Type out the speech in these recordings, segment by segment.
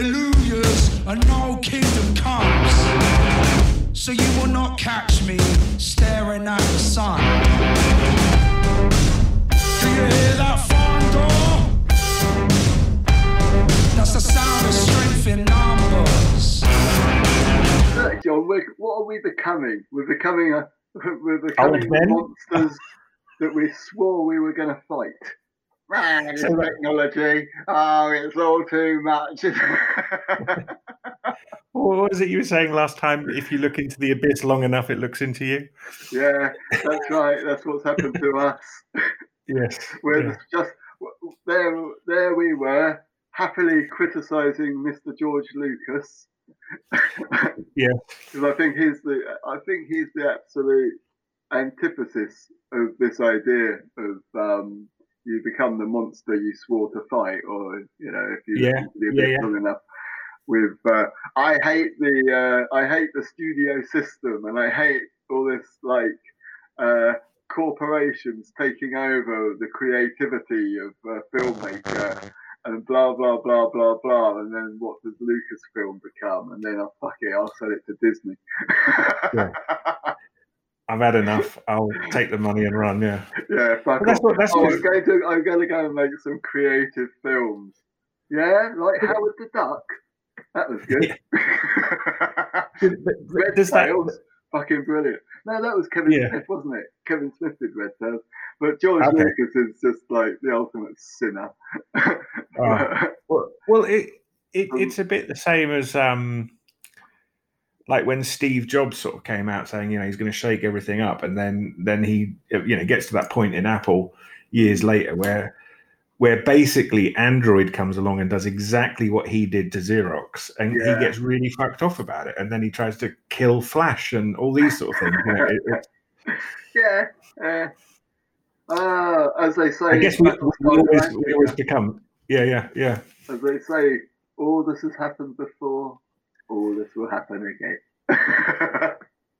hallelujahs and no kingdom comes. So you will not catch me staring at the sun. Do you hear that thunder? That's the sound of strength in numbers. Look, John, we're, what are we becoming? We're becoming a we're becoming men? monsters that we swore we were going to fight. This So technology. Oh, it's all too much. What was it you were saying last time? If you look into the abyss long enough, it looks into you. yeah, that's right. That's what's happened to us. Yes. We're yeah. just there. There we were, happily criticising Mr. George Lucas. Yeah. because I think he's the. I think he's the absolute antithesis of this idea of um, you become the monster you swore to fight, or you know, if you Yeah, yeah, yeah. long enough. With uh, I hate the uh, I hate the studio system, and I hate all this like uh, corporations taking over the creativity of a filmmaker and blah blah blah blah blah. And then what does Lucasfilm become? And then i oh fuck it, I'll sell it to Disney. Yeah. I've had enough. I'll take the money and run. Yeah. Yeah, fuck that's what- that's oh, what- I'm going to I'm going to go and make some creative films. Yeah, like Howard the Duck. That was good. But Red does that? Tails, fucking brilliant. No, that was Kevin Yeah. Smith, wasn't it? Kevin Smith did Red Tails, but George Okay. Lucas is just like the ultimate sinner. Oh. Well, well it, it Um, it's a bit the same as um, like when Steve Jobs sort of came out saying, you know, he's going to shake everything up, and then then he, you know, gets to that point in Apple years later where where basically Android comes along and does exactly what he did to Xerox, and Yeah. he gets really fucked off about it, and then he tries to kill Flash and all these sort of things. You know, it- yeah. Uh, uh, as they say, I guess we, Battlestar we, always, we always become, yeah, yeah, yeah. as they say, all this has happened before, all this will happen again.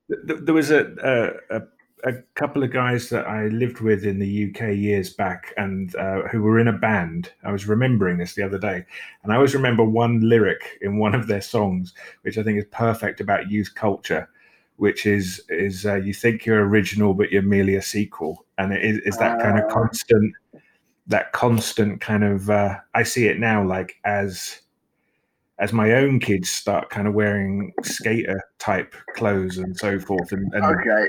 There was a, a a a couple of guys that I lived with in the UK years back, and uh, who were in a band. I was remembering this the other day, and I always remember one lyric in one of their songs, which I think is perfect about youth culture, which is is uh, you think you're original, but you're merely a sequel, and it is, is that kind of Ah. constant, that constant kind of. Uh, I see it now, like as as my own kids start kind of wearing skater type clothes and so forth, and, and okay,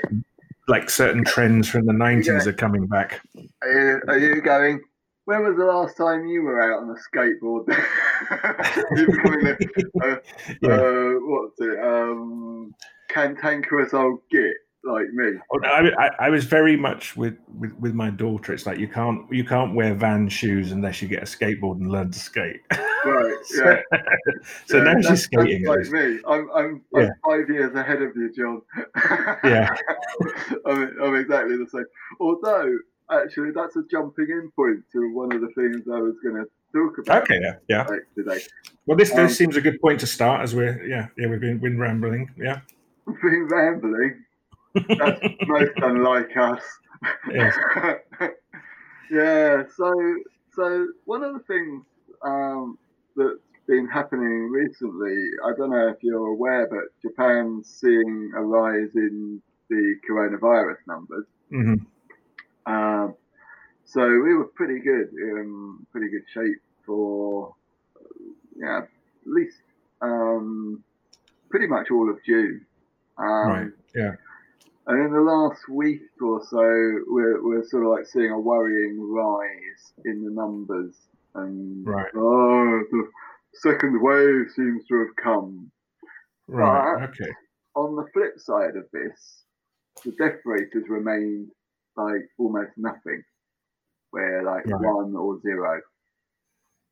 like certain trends from the 90s Yeah. are coming back. are you, are you going? When was the last time you were out on a skateboard? you becoming a, a, Yeah. uh, what's it? Um, cantankerous old git like me. I, I, I was very much with, with, with my daughter. It's like you can't you can't wear Van shoes unless you get a skateboard and learn to skate. Right. so Yeah. so yeah, now that's- she's skating. Like me. I'm I'm, Yeah. I'm five years ahead of you, John. Yeah. I'm, I'm exactly the same. Although, actually, that's a jumping in point to one of the things I was going to talk about Okay, yeah, yeah. today. Well, this, this Um, seems a good point to start as we're yeah yeah we've been, been rambling yeah Been rambling. That's most unlike us. Yes. yeah. So, so one of the things um, that's been happening recently, I don't know if you're aware, but Japan's seeing a rise in the coronavirus numbers. Mm-hmm. Um, so we were pretty good, in pretty good shape for yeah, at least um, pretty much all of June. Um, right yeah and in the last week or so, we're, we're sort of like seeing a worrying rise in the numbers. And Right. oh, the second wave seems to have come. right okay On the flip side of this, the death rate has remained like almost nothing, where like one or zero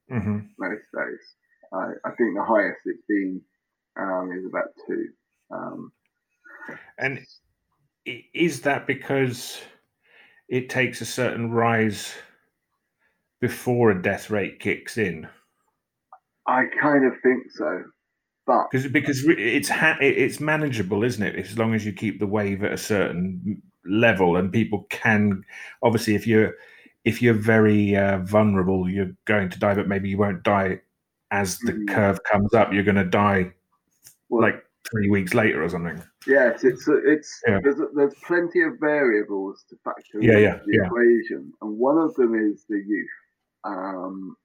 hmm most days. I, I think the highest it's been um, is about two. Um, and is that because it takes a certain rise before a death rate kicks in I kind of think so, but because because it's ha- it's manageable, isn't it? As long as you keep the wave at a certain level, and people can obviously if you're if you're very uh, vulnerable, you're going to die, but maybe you won't die as the Mhm. curve comes up, you're going to die Well, like three weeks later or something. Yes, it's it's Yeah. there's there's plenty of variables to factor Yeah, into yeah, the yeah. equation, and one of them is the youth, um,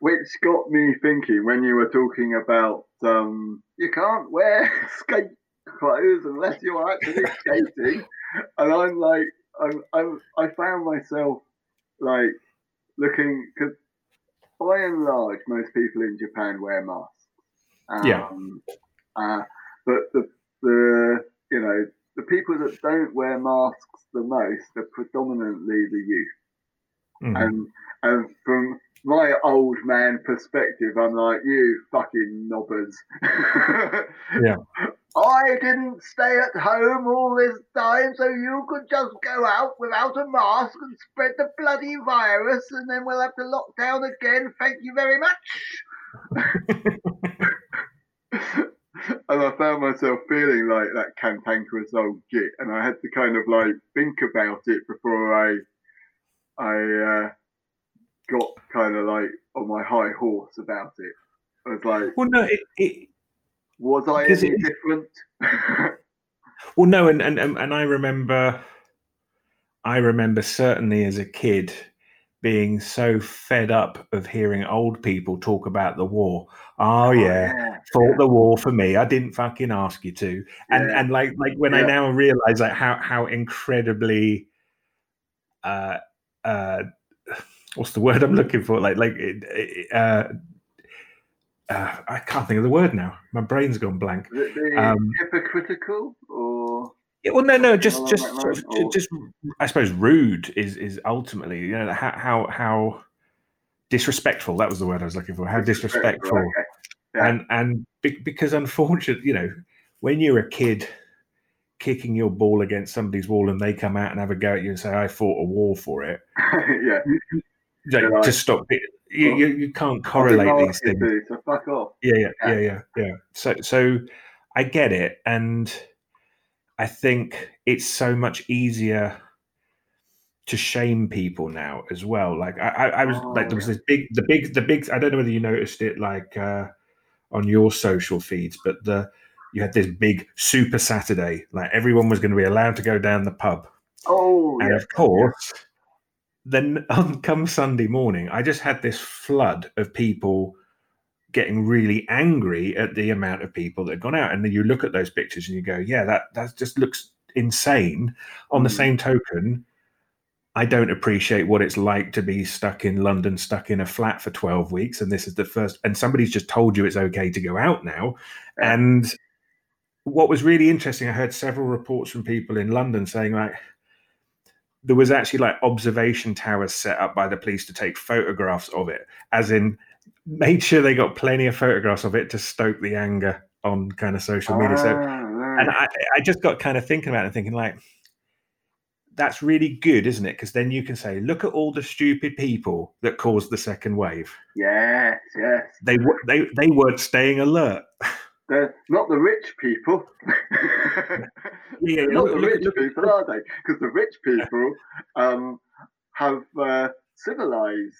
which got me thinking when you were talking about um, you can't wear skate clothes unless you're actually skating, and I'm like, I'm, I'm I found myself like looking because by and large most people in Japan wear masks. Yeah. Um, uh, but the the you know the people that don't wear masks the most are predominantly the youth, Mhm. and and from my old man perspective, I'm like you fucking knobbers. Yeah. I didn't stay at home all this time so you could just go out without a mask and spread the bloody virus and then we'll have to lock down again. Thank you very much. and I found myself feeling like that cantankerous old git, and I had to kind of like think about it before I I uh, got kind of like on my high horse about it. I was like, Well, no, it, it, was I any it- different? well, no, and and and I remember, I remember certainly as a kid being so fed up of hearing old people talk about the war. Oh yeah, fought the war for me. I didn't fucking ask you to. And Yeah. and like like when I now realize like how how incredibly uh uh what's the word I'm looking for? Like like it, it, uh, uh I can't think of the word now. My brain's gone blank. Is it the Um, hypocritical or Yeah, well, no, no, just just sort of- or- just I suppose rude is is ultimately you know how how how disrespectful. That was the word I was looking for. How disrespectful. Okay. Yeah. and and be, because unfortunately, you know, when you're a kid kicking your ball against somebody's wall and they come out and have a go at you and say, "I fought a war for it," yeah. like, They're just stop. it. You, well, you, you can't correlate these things. to, so fuck off. Yeah, yeah, Yeah. yeah, yeah, yeah. So, so I get it, and I think it's so much easier to shame people now as well. Like I, I, I was Oh, like, there was this big, the big, the big. I don't know whether you noticed it, like uh, on your social feeds, but the you had this big Super Saturday. Like everyone was going to be allowed to go down the pub, Oh, and yeah. of course, then on come Sunday morning, I just had this flood of people getting really angry at the amount of people that had gone out. And then you look at those pictures and you go, yeah, that that just looks insane. On the Mm. same token, I don't appreciate what it's like to be stuck in London, stuck in a flat for 12 weeks. And this is the first, and somebody's just told you it's okay to go out now. And what was really interesting, I heard several reports from people in London saying, like, there was actually like observation towers set up by the police to take photographs of it, as in made sure they got plenty of photographs of it to stoke the anger on kind of social media. So, Ah, and I, I just got kind of thinking about it and thinking like, that's really good, isn't it? Because then you can say, look at all the stupid people that caused the second wave. yes, yes. They were they they weren't staying alert. They're not the rich people. Yeah, not look- the look- rich look- people, are they? Because the rich people um, have uh, civilized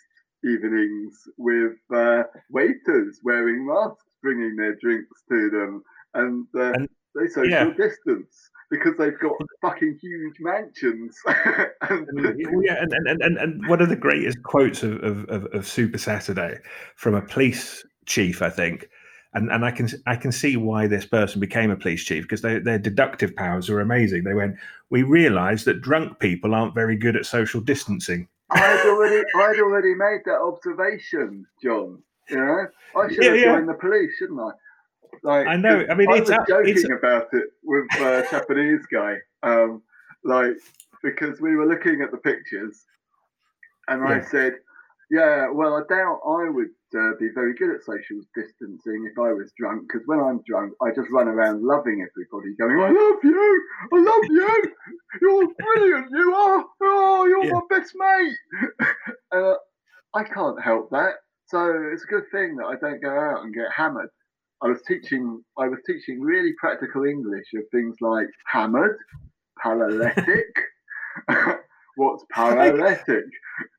evenings with uh, waiters wearing masks, bringing their drinks to them, and, uh, And- they social yeah. distance because they've got fucking huge mansions. and, yeah, and, and, and, and one of the greatest quotes of, of, of, of Super Saturday from a police chief, I think, and, and I can I can see why this person became a police chief because they, their deductive powers are amazing. They went, we realised that drunk people aren't very good at social distancing. I'd already, I'd already made that observation, John. You know, I should Yeah, have yeah. joined the police, shouldn't I? Like, I know. I mean, I it's was a- joking it's about it with a Japanese guy, um, like because we were looking at the pictures, and I said, "Yeah, well, I doubt I would uh, be very good at social distancing if I was drunk, because when I'm drunk, I just run around loving everybody, going, "I love you, I love you, you're brilliant, you are, oh, you're Yeah. my best mate." uh, I can't help that, so it's a good thing that I don't go out and get hammered. I was teaching I was teaching really practical English of things like hammered, paralytic. What's paralytic?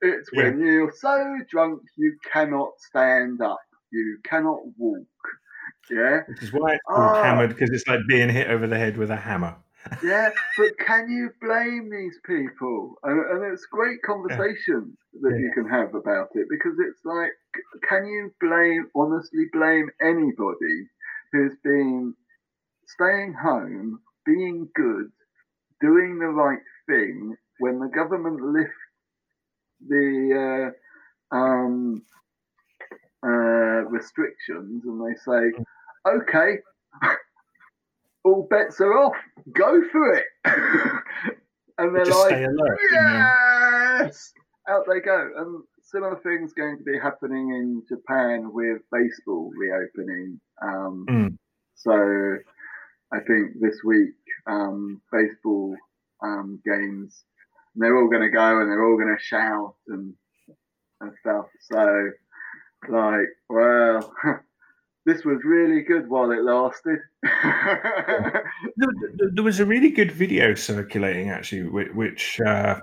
It's when you're so drunk you cannot stand up. You cannot walk. Yeah. Which is why it's called Ah. hammered because it's like being hit over the head with a hammer. Yeah, but can you blame these people? And, and it's great conversations that you can have about it because it's like, can you blame, honestly blame anybody who's been staying home, being good, doing the right thing when the government lift the uh, um, uh, restrictions and they say, okay, all bets are off, go for it. and they're Just like, alert. yes, out they go. And similar things going to be happening in Japan with baseball reopening. Um, Mm. So I think this week um, baseball um, games, they're all going to go and they're all going to shout and and stuff. So like, well. This was really good while it lasted. There, was a really good video circulating actually, which, which uh,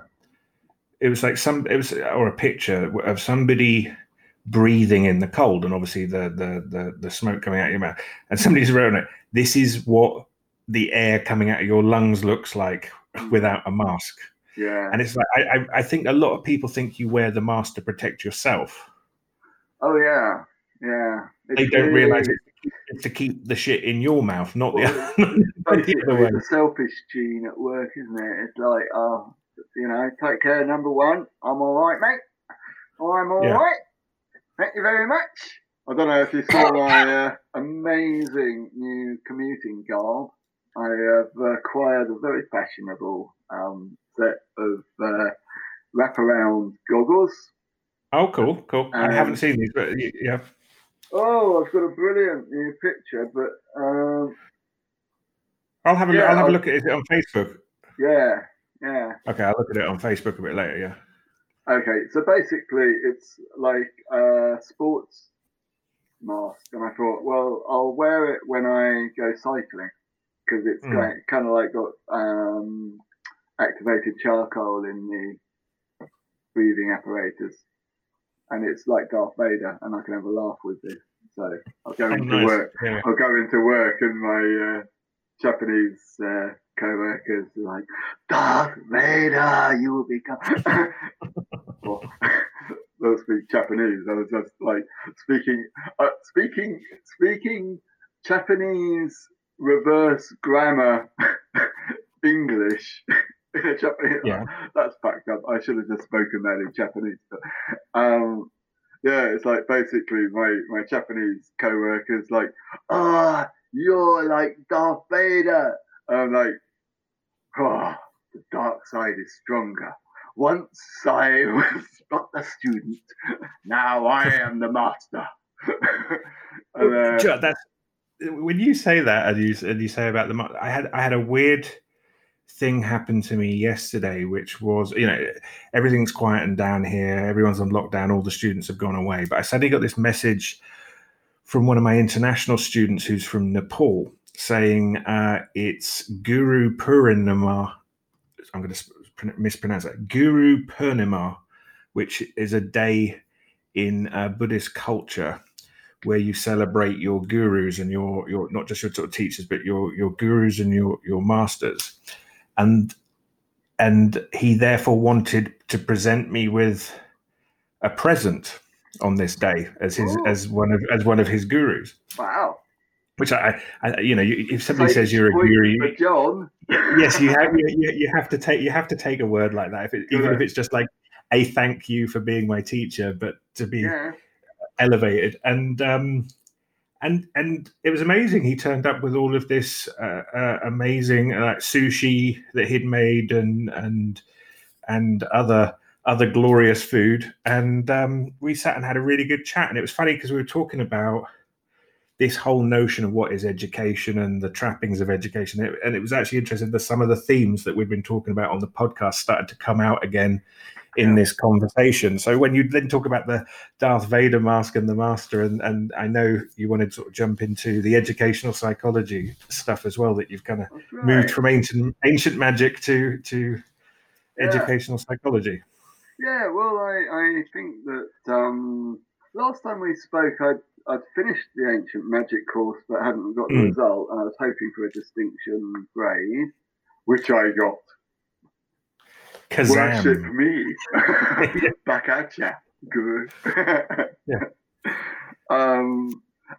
it was like some it was or a picture of somebody breathing in the cold, and obviously the the the, the smoke coming out of your mouth, and somebody's written it. This is what the air coming out of your lungs looks like without a mask, yeah. and it's like I, I, I think a lot of people think you wear the mask to protect yourself. Oh yeah. Yeah. They don't really- realize it's it's to keep the shit in your mouth, not the, Well, not the other way. the selfish gene at work, isn't it? It's like, oh, you know, take care, number one. I'm all right, mate. I'm all right. Yeah. Thank you very much. I don't know if you saw my uh, amazing new commuting garb. I have acquired a very fashionable um, set of uh, wraparound goggles. Oh, cool, cool. I haven't seen these, but yeah. Oh, I've got a brilliant new picture, but um, I'll have a Yeah, will have a I'll- look at it. Is it on Facebook? yeah, yeah. Okay, I'll look at it on Facebook a bit later. Yeah. Okay, so basically, it's like a sports mask, and I thought, well, I'll wear it when I go cycling because it's Mm. kind of like got um, activated charcoal in the breathing apparatus, and it's like Darth Vader, and I can have a laugh with this. So I'll go Oh, into nice. work. Yeah. I'll go into work, and my uh, Japanese uh, co-workers are like, Darth Vader, you will become. well, they'll speak Japanese. I was just like speaking, uh, speaking, speaking Japanese reverse grammar English. Japanese, Yeah. that's fucked up. I should have just spoken that in Japanese. But um, yeah, it's like basically my my Japanese co-workers like, ah, you're like Darth Vader. I'm like, oh, the dark side is stronger. Once I was but the student, now I am the master. and, uh, That's when you say that, and you and you say about the. I had I had a weird thing happened to me yesterday, which was you know everything's quiet and down here, everyone's on lockdown, all the students have gone away, but I suddenly got this message from one of my international students who's from Nepal saying uh, it's Guru Purnima. I'm going to mispronounce that. Guru Purnima, which is a day in uh, Buddhist culture where you celebrate your gurus and your your not just your sort of teachers, but your your gurus and your your masters, and and he therefore wanted to present me with a present on this day as his Ooh. as one of as one of his gurus. wow. Which I, I you know, if somebody Take says you're a guru, John. yes, you have you, you, you have to take you have to take a word like that, if it, even if it's just like a thank you for being my teacher, but to be Yeah. elevated and um and and it was amazing he turned up with all of this uh, uh, amazing uh, sushi that he'd made and and and other other glorious food. And um we sat and had a really good chat. And it was funny because we were talking about this whole notion of what is education and the trappings of education. And it was actually interesting that some of the themes that we've been talking about on the podcast started to come out again in Yeah. this conversation so when you then talk about the Darth Vader mask and the master, and and I know you wanted to sort of jump into the educational psychology stuff as well. That you've kind of right. moved from ancient ancient magic to to Yeah. educational psychology. Yeah, well, I, I think that um, last time we spoke, I'd, I'd finished the ancient magic course, but hadn't got the mm. result, and I was hoping for a distinction grade, which I got. Kazam. Worship me. Back at ya. Good. yeah. Um,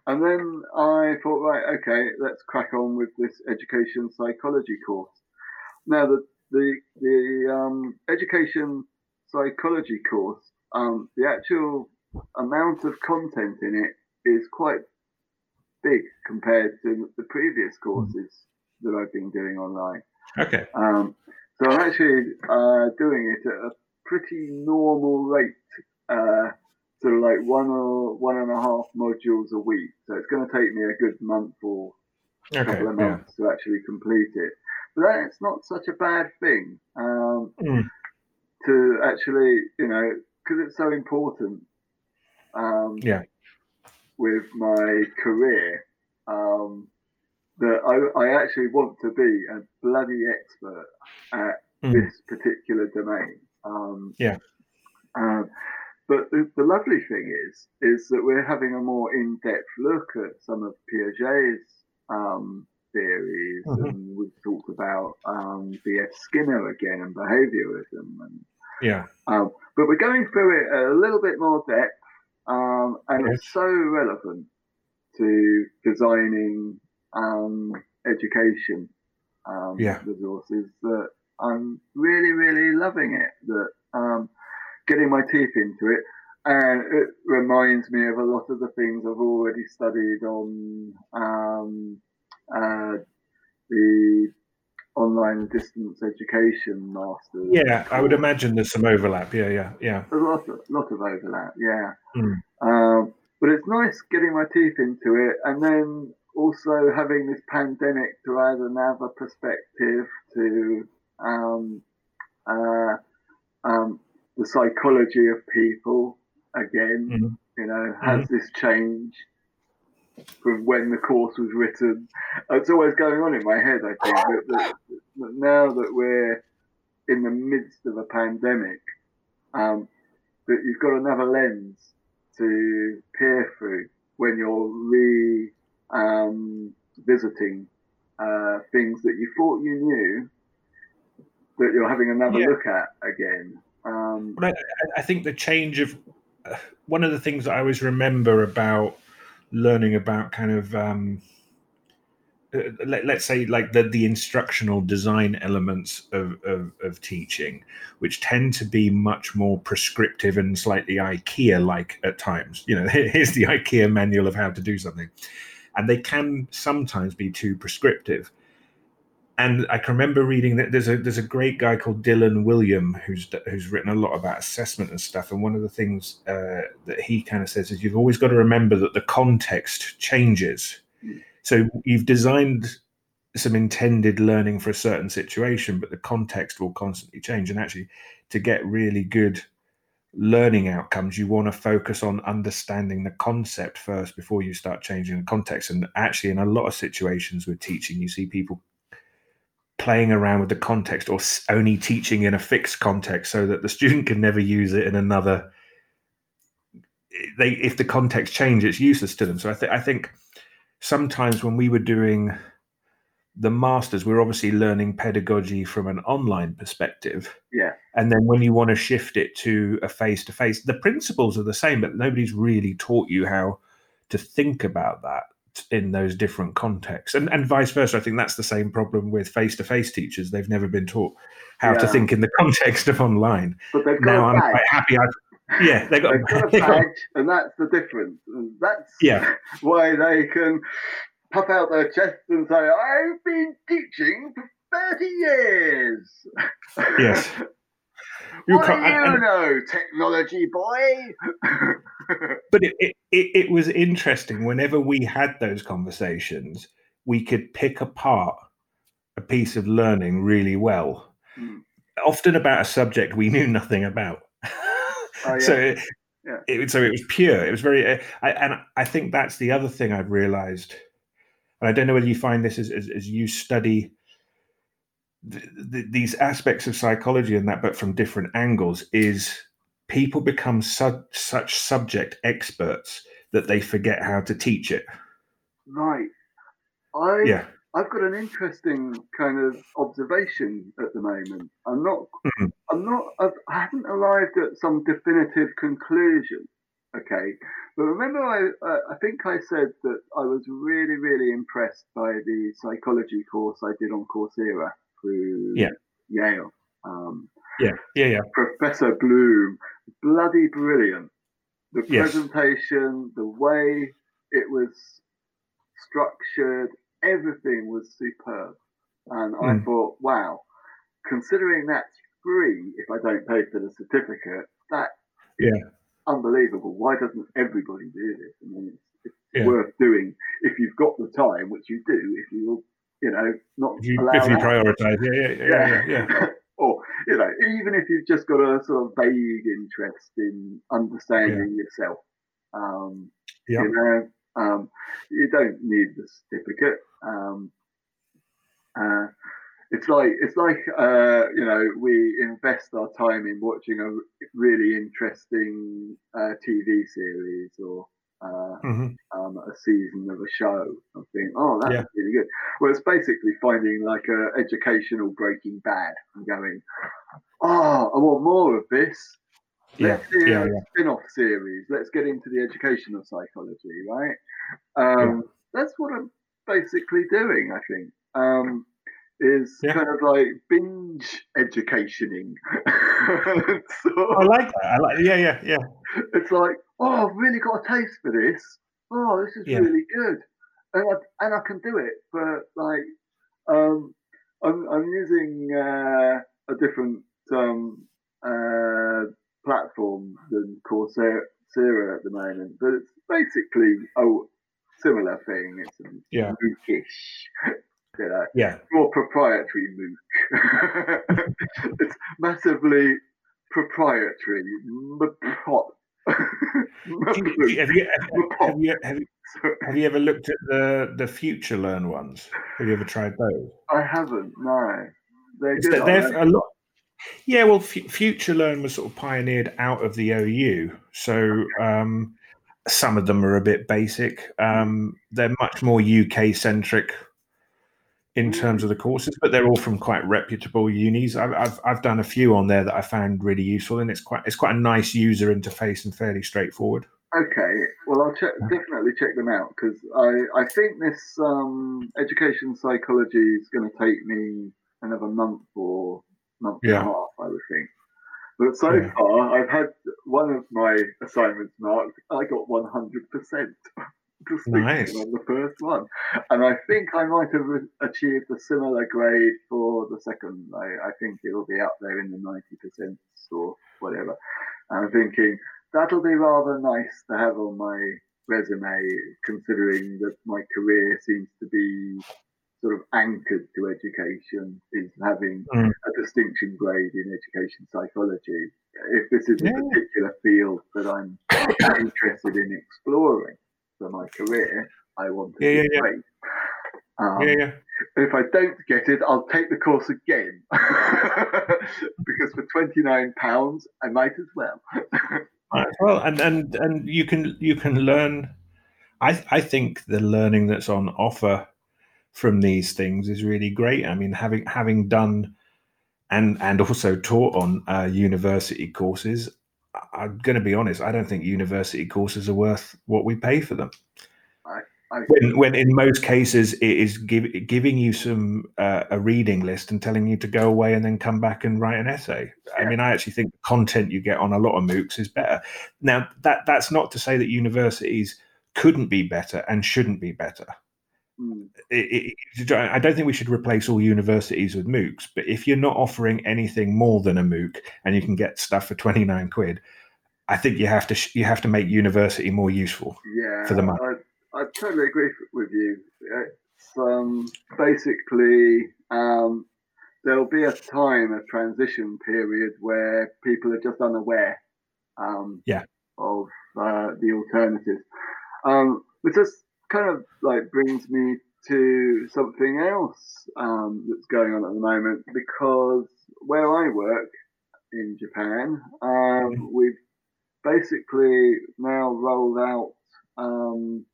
and then I thought, right, okay, let's crack on with this education psychology course. Now, the the the um, education psychology course, um, the actual amount of content in it is quite big compared to the previous courses that I've been doing online. Okay. Um, so I'm actually uh, doing it at a pretty normal rate, uh, sort of like one or one and a half modules a week. So it's going to take me a good month or a okay, couple of months yeah. to actually complete it. But that's not such a bad thing um, mm. to actually, you know, because it's so important. Um, yeah. With my career, um, that I, I actually want to be a bloody expert at mm. this particular domain. Um, yeah. Uh, but the, the, lovely thing is, is that we're having a more in-depth look at some of Piaget's um, theories, mm-hmm. and we've talked about um, B.F. Skinner again and behaviourism, and yeah. Um, but we're going through it a little bit more depth, um, and yes. it's so relevant to designing um, education um, yeah. resources that I'm really, really loving it. That um, getting my teeth into it, and it reminds me of a lot of the things I've already studied on um, uh, the online distance education masters. Yeah, I would imagine there's some overlap. Yeah, yeah, yeah. There's a lot of, lot of overlap. Yeah. Mm. Um, but it's nice getting my teeth into it, and then also having this pandemic to add another perspective to um, uh, um, the psychology of people again. Mm-hmm. You know, has mm-hmm. this changed from when the course was written? It's always going on in my head. I think that, that, that now that we're in the midst of a pandemic, um, that you've got another lens to peer through when you're re um, visiting uh, things that you thought you knew that you're having another yeah. look at again. Um, but I, I, think the change of uh, one of the things that I always remember about learning about kind of um, uh, let, us say like the, the instructional design elements of, of, of, teaching which tend to be much more prescriptive and slightly ikea like at times you know here's the ikea manual of how to do something and they can sometimes be too prescriptive and I can remember reading that there's a there's a great guy called Dylan Wiliam who's who's written a lot about assessment and stuff. And one of the things uh, that he kind of says is you've always got to remember that the context changes. So you've designed some intended learning for a certain situation, but the context will constantly change. And actually, to get really good learning outcomes, you want to focus on understanding the concept first before you start changing the context. And actually, in a lot of situations with teaching, you see people playing around with the context or only teaching in a fixed context so that the student can never use it in another they if the context changes it's useless to them so i think i think sometimes when we were doing the masters we're obviously learning pedagogy from an online perspective. Yeah. And then when you want to shift it to a face to face the principles are the same but nobody's really taught you how to think about that in those different contexts. And and vice versa i think that's the same problem with face-to-face teachers. They've never been taught how yeah. to think in the context of online. But they've got now i'm quite happy I've, yeah they got, they've got a badge and that's the difference. And that's yeah. why they can puff out their chest and say i've been teaching for 30 years yes you what do you and, know, technology boy? but it, it, it, was interesting. Whenever we had those conversations, we could pick apart a piece of learning really well, mm. often about a subject we knew nothing about. Oh, yeah. so, it, yeah. it, so it was pure. It was very, uh, I, and I think that's the other thing I've realized. And I don't know whether you find this as, as, as you study these aspects of psychology and that, but from different angles, is people become su- such subject experts that they forget how to teach it. Right. I Yeah. I've got an interesting kind of observation at the moment. I'm not Mhm. I'm not I've, I haven't arrived at some definitive conclusion. Okay, but remember, I uh, I think I said that I was really really impressed by the psychology course I did on Coursera through Yeah. Yale. Um, Yeah, yeah, yeah. Professor Bloom, bloody brilliant. The Yes. presentation, the way it was structured, everything was superb. And I Mm. thought, wow, considering that's free if I don't pay for the certificate, that Yeah. Unbelievable. Why doesn't everybody do this? I mean, it's, it's Yeah. worth doing if you've got the time, which you do, if you, you know, not If you, if you prioritize, yeah, yeah, yeah, yeah, yeah. or you know, even if you've just got a sort of vague interest in understanding yourself, um, Yeah. you know, um, you don't need the certificate. Um, uh, it's like it's like uh, you know we invest our time in watching a really interesting uh, TV series or uh, Mhm. um, a season of a show and think, oh, that's Yeah. really good. Well, it's basically finding like a educational Breaking Bad and going, oh, I want more of this. Yeah, Let's do yeah, a yeah. spin-off series. Let's get into the educational psychology, right? Um, That's what I'm basically doing. I think um, is Yeah. kind of like binge educationing. So- I like that. I like, yeah, yeah, yeah. it's like, oh, I've really got a taste for this. Oh, this is Yeah. really good, and I, and I can do it. But like, um, I'm I'm using uh, a different um, uh, platform than Coursera at the moment, but it's basically a similar thing. It's Yeah. You know Yeah. more proprietary MOOC. it's massively proprietary. Mapop. Do you- do you- Have you, have, have you, have, you, have you ever looked at the, the future learn ones? Have you ever tried those? I haven't. No, they're good. they're a lot. Yeah, well, F- Future Learn was sort of pioneered out of the OU, so um, some of them are a bit basic. Um, they're much more UK centric in terms of the courses, but they're all from quite reputable unis. I've, I've I've done a few on there that I found really useful, and it's quite it's quite a nice user interface and fairly straightforward. Okay, well, I'll check, definitely check them out because I, I think this um, education psychology is going to take me another month or month and a half, I would think. But so Yeah. far, I've had one of my assignments marked. I got 100% distinction Nice. on the first one. And I think I might have achieved a similar grade for the second. I, I think it'll be up there in the 90% or whatever. And I'm thinking, that'll be rather nice to have on my resume, considering that my career seems to be sort of anchored to education, is having Mm. a distinction grade in education psychology. If this is a particular field that I'm interested in exploring for my career, I want to Yeah, be yeah, yeah. great. Um, yeah, yeah. if I don't get it, I'll take the course again because for twenty nine pounds, I might as well. Well, and and and you can you can learn. I I think the learning that's on offer from these things is really great. I mean, having having done and and also taught on uh, university courses, I'm going to be honest. I don't think university courses are worth what we pay for them. I, When when in most cases it is give, giving you some uh, a reading list and telling you to go away and then come back and write an essay. I mean, I actually think the content you get on a lot of MOOCs is better. Now that that's not to say that universities couldn't be better and shouldn't be better. Mm, It, it, I don't think we should replace all universities with MOOCs. But if you're not offering anything more than a MOOC and you can get stuff for twenty nine quid, I think you have to you have to make university more useful. yeah, For the money. I, I totally agree with you. It's um, basically um, there'll be a time, a transition period where people are just unaware um, Yeah. of uh, the alternatives. Um, which kind of like brings me to something else um, that's going on at the moment because where I work in Japan, um, we've basically now rolled out um,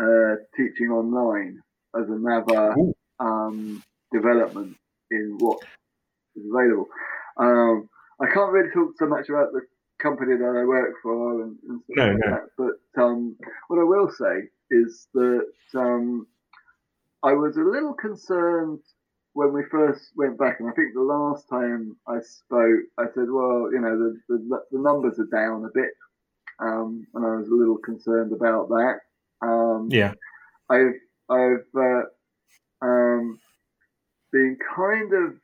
uh, teaching online as another um, development in what is available. Um, I can't really talk so much about the company that I work for and, and stuff No, like no. that, but um, what I will say is that um, I was a little concerned when we first went back, and I think the last time I spoke, I said, "Well, you know, the the, the numbers are down a bit," um, and I was a little concerned about that. Um, Yeah. I've I've uh, um, been kind of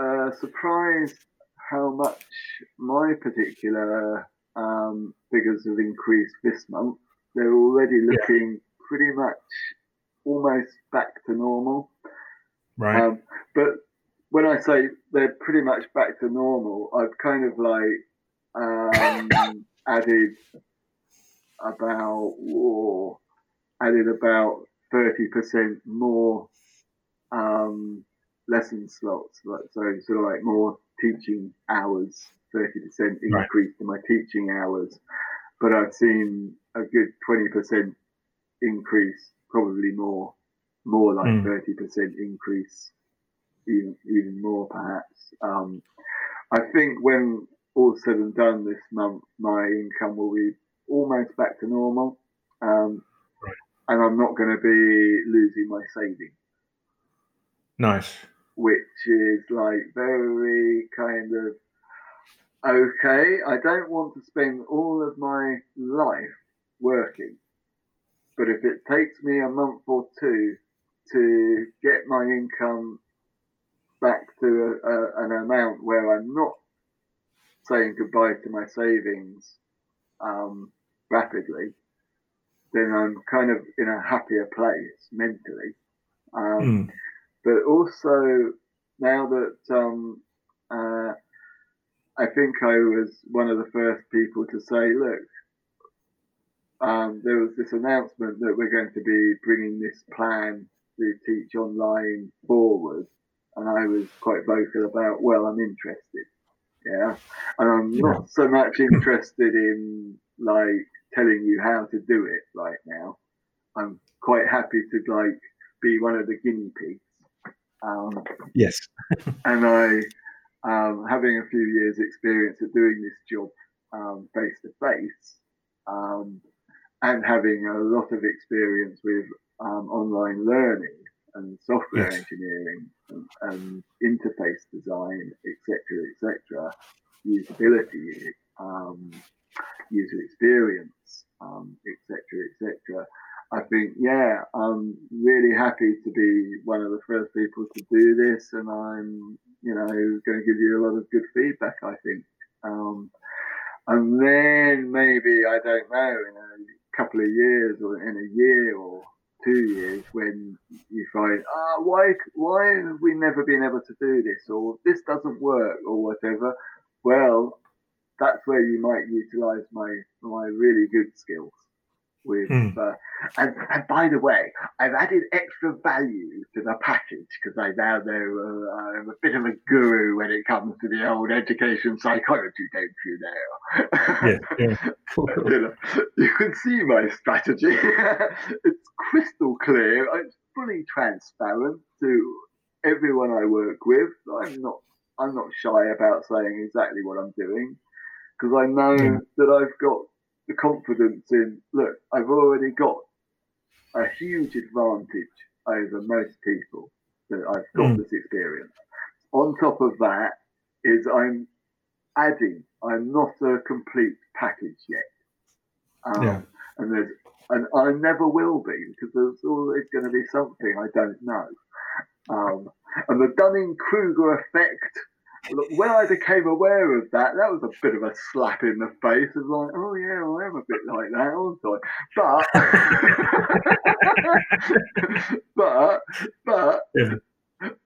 uh, surprised how much my particular um, figures have increased this month. They're already looking pretty much almost back to normal. Right. Um, but when I say they're pretty much back to normal, I've kind of like um, added about or added about thirty percent more um, lesson slots. Like, so sort of like more teaching hours, thirty percent Right. increase in my teaching hours. But I've seen a good twenty percent increase, probably more, more like Mm. thirty percent increase, even even more perhaps. Um, I think when all said and done this month, my income will be almost back to normal, um, Right. and I'm not going to be losing my savings nice. which is like very kind of okay. I don't want to spend all of my life working, but if it takes me a month or two to get my income back to a, a, an amount where I'm not saying goodbye to my savings um, rapidly, then I'm kind of in a happier place mentally. Um, Mm. but also now that um, uh, I think I was one of the first people to say, look, um, there was this announcement that we're going to be bringing this plan to teach online forward, and I was quite vocal about, well, I'm interested, yeah, and I'm not so much interested in like telling you how to do it right now. I'm quite happy to like be one of the guinea pigs. Um, Yes. and I, um, having a few years' experience at doing this job face to face, and having a lot of experience with um, online learning and software Yes. engineering and, and interface design, etc., etc., usability, um, user experience, um, etc., etc. I think, yeah, I'm really happy to be one of the first people to do this, and I'm, you know, going to give you a lot of good feedback. I think, um, and then maybe I don't know in a couple of years or in a year or two years when you find, ah, why, why have we never been able to do this, or this doesn't work, or whatever. Well, that's where you might utilize my my really good skills with Hmm. uh, and, and by the way i've added extra value to the package because i now know uh, i'm a bit of a guru when it comes to the old education psychology don't you know Yeah. yeah. You, know, you can see my strategy it's crystal clear it's fully transparent to everyone i work with i'm not i'm not shy about saying exactly what i'm doing because i know Yeah. that i've got the confidence in look i've already got a huge advantage over most people that i've got Mm. this experience on top of that is i'm adding i'm not a complete package yet um, Yeah. and there's and i never will be because there's always going to be something i don't know um, and the dunning-kruger effect Look, when I became aware of that, that was a bit of a slap in the face of like, oh yeah, I am a bit like that, aren't I? But, but, but, Yeah.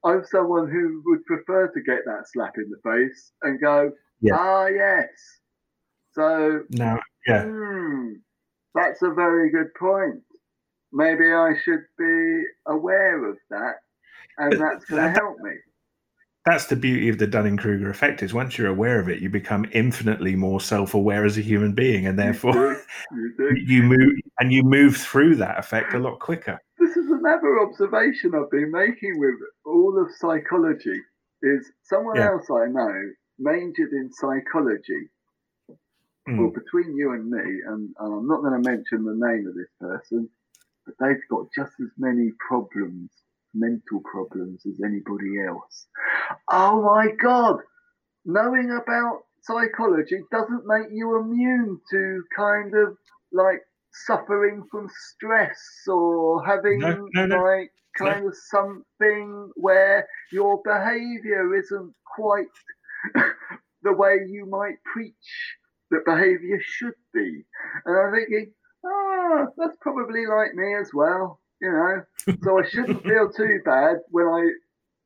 I'm someone who would prefer to get that slap in the face and go, Yeah. ah yes. So, no, yeah. hmm, that's a very good point. Maybe I should be aware of that, and But that's going to help me. That's the beauty of the Dunning Kruger effect is once you're aware of it, you become infinitely more self-aware as a human being, and therefore you, do. you move and you move through that effect a lot quicker. This is another observation I've been making with all of psychology. Is someone Yeah. else I know majored in psychology? Mm. Well, between you and me, and, and I'm not going to mention the name of this person, but they've got just as many problems, mental problems, as anybody else. Oh my God! Knowing about psychology doesn't make you immune to kind of like suffering from stress or having No, no, no. like kind of something where your behavior isn't quite the way you might preach that behavior should be. And I'm thinking, ah, that's probably like me as well, you know. So I shouldn't feel too bad when I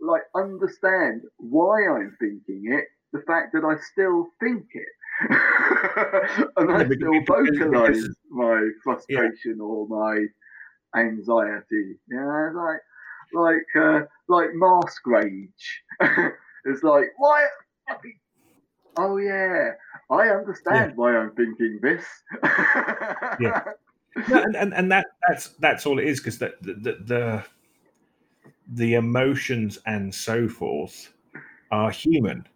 like understand why I'm thinking it, the fact that I still think it. and I Yeah, still vocalize my frustration or my anxiety. You know, like like uh, like mask rage. it's like why Oh yeah, I understand why I'm thinking this. Yeah. No, and, and and that that's that's all it is because the, the the the emotions and so forth are human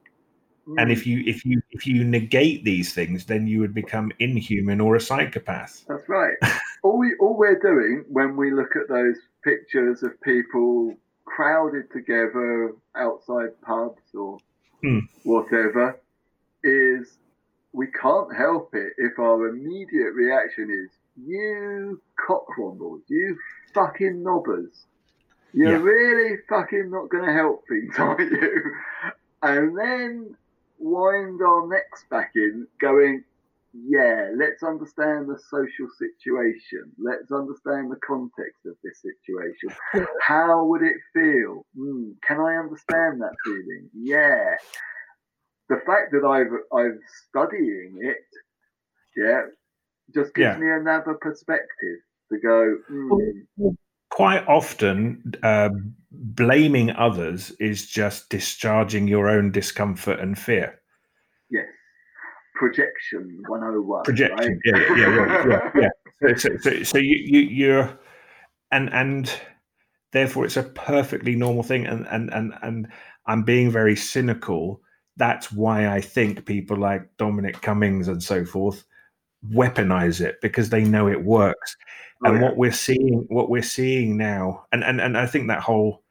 and if you if you if you negate these things then you would become inhuman or a psychopath That's right. all we all we're doing when we look at those pictures of people crowded together outside pubs or Hmm. whatever is we can't help it if our immediate reaction is you cockwombles, you fucking knobbers. You're Yeah. really fucking not going to help things, are you? And then wind our necks back in, going, yeah, let's understand the social situation. Let's understand the context of this situation. How would it feel? Hmm, can I understand that feeling? Yeah. The fact that I've I'm studying it, yeah, just gives Yeah. me another perspective to go. Hmm, quite often uh, blaming others is just discharging your own discomfort and fear yes, projection 101. projection right? yeah yeah yeah yeah, yeah. So, so, so, so you, you you're and and therefore it's a perfectly normal thing and and and and i'm being very cynical that's why i think people like dominic cummings and so forth weaponize it because they know it works. Oh, and yeah. what we're seeing what we're seeing now and and, and i think that whole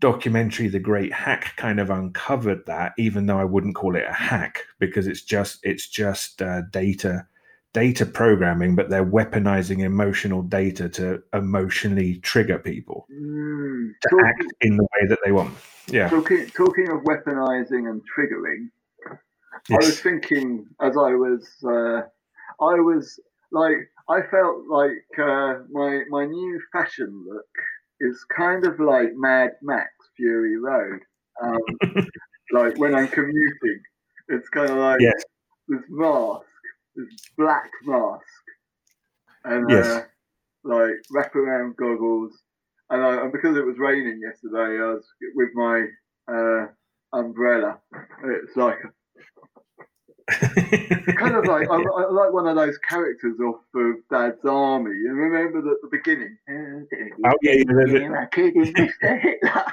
documentary the great hack kind of uncovered that even though i wouldn't call it a hack because it's just it's just uh, data data programming but they're weaponizing emotional data to emotionally trigger people. Hmm, to talking- act in the way that they want. Yeah. Talking, talking of weaponizing and triggering, I was thinking as I was, uh, I was like, I felt like uh, my my new fashion look is kind of like Mad Max Fury Road. Um, like when I'm commuting, it's kind of like yes this mask, this black mask, and Yes. uh, like wraparound goggles. And, I, and because it was raining yesterday, I was with my uh, umbrella. It's like kind of like I, I like one of those characters off of Dad's Army. You remember at the beginning? oh yeah, yeah the- the- You were kidding, Mr. Hitler.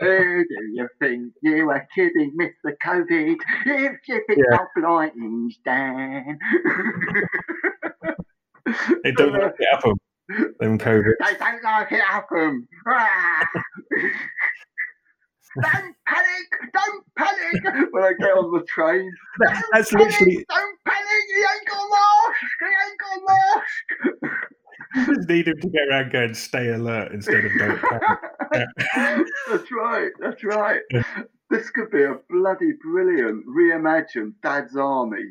Who do you think you were kidding, Mr. COVID? If you pick Yeah. up lightning, Dan. they don't like it happen. them covid They don't like it, happen. Ah. Don't panic! Don't panic! When I get on the train, That- that's panic, literally Don't panic! You ain't got lost! You ain't got lost! just need him to get around going stay alert instead of don't panic. that's right. That's right. Yeah. This could be a bloody brilliant reimagined Dad's Army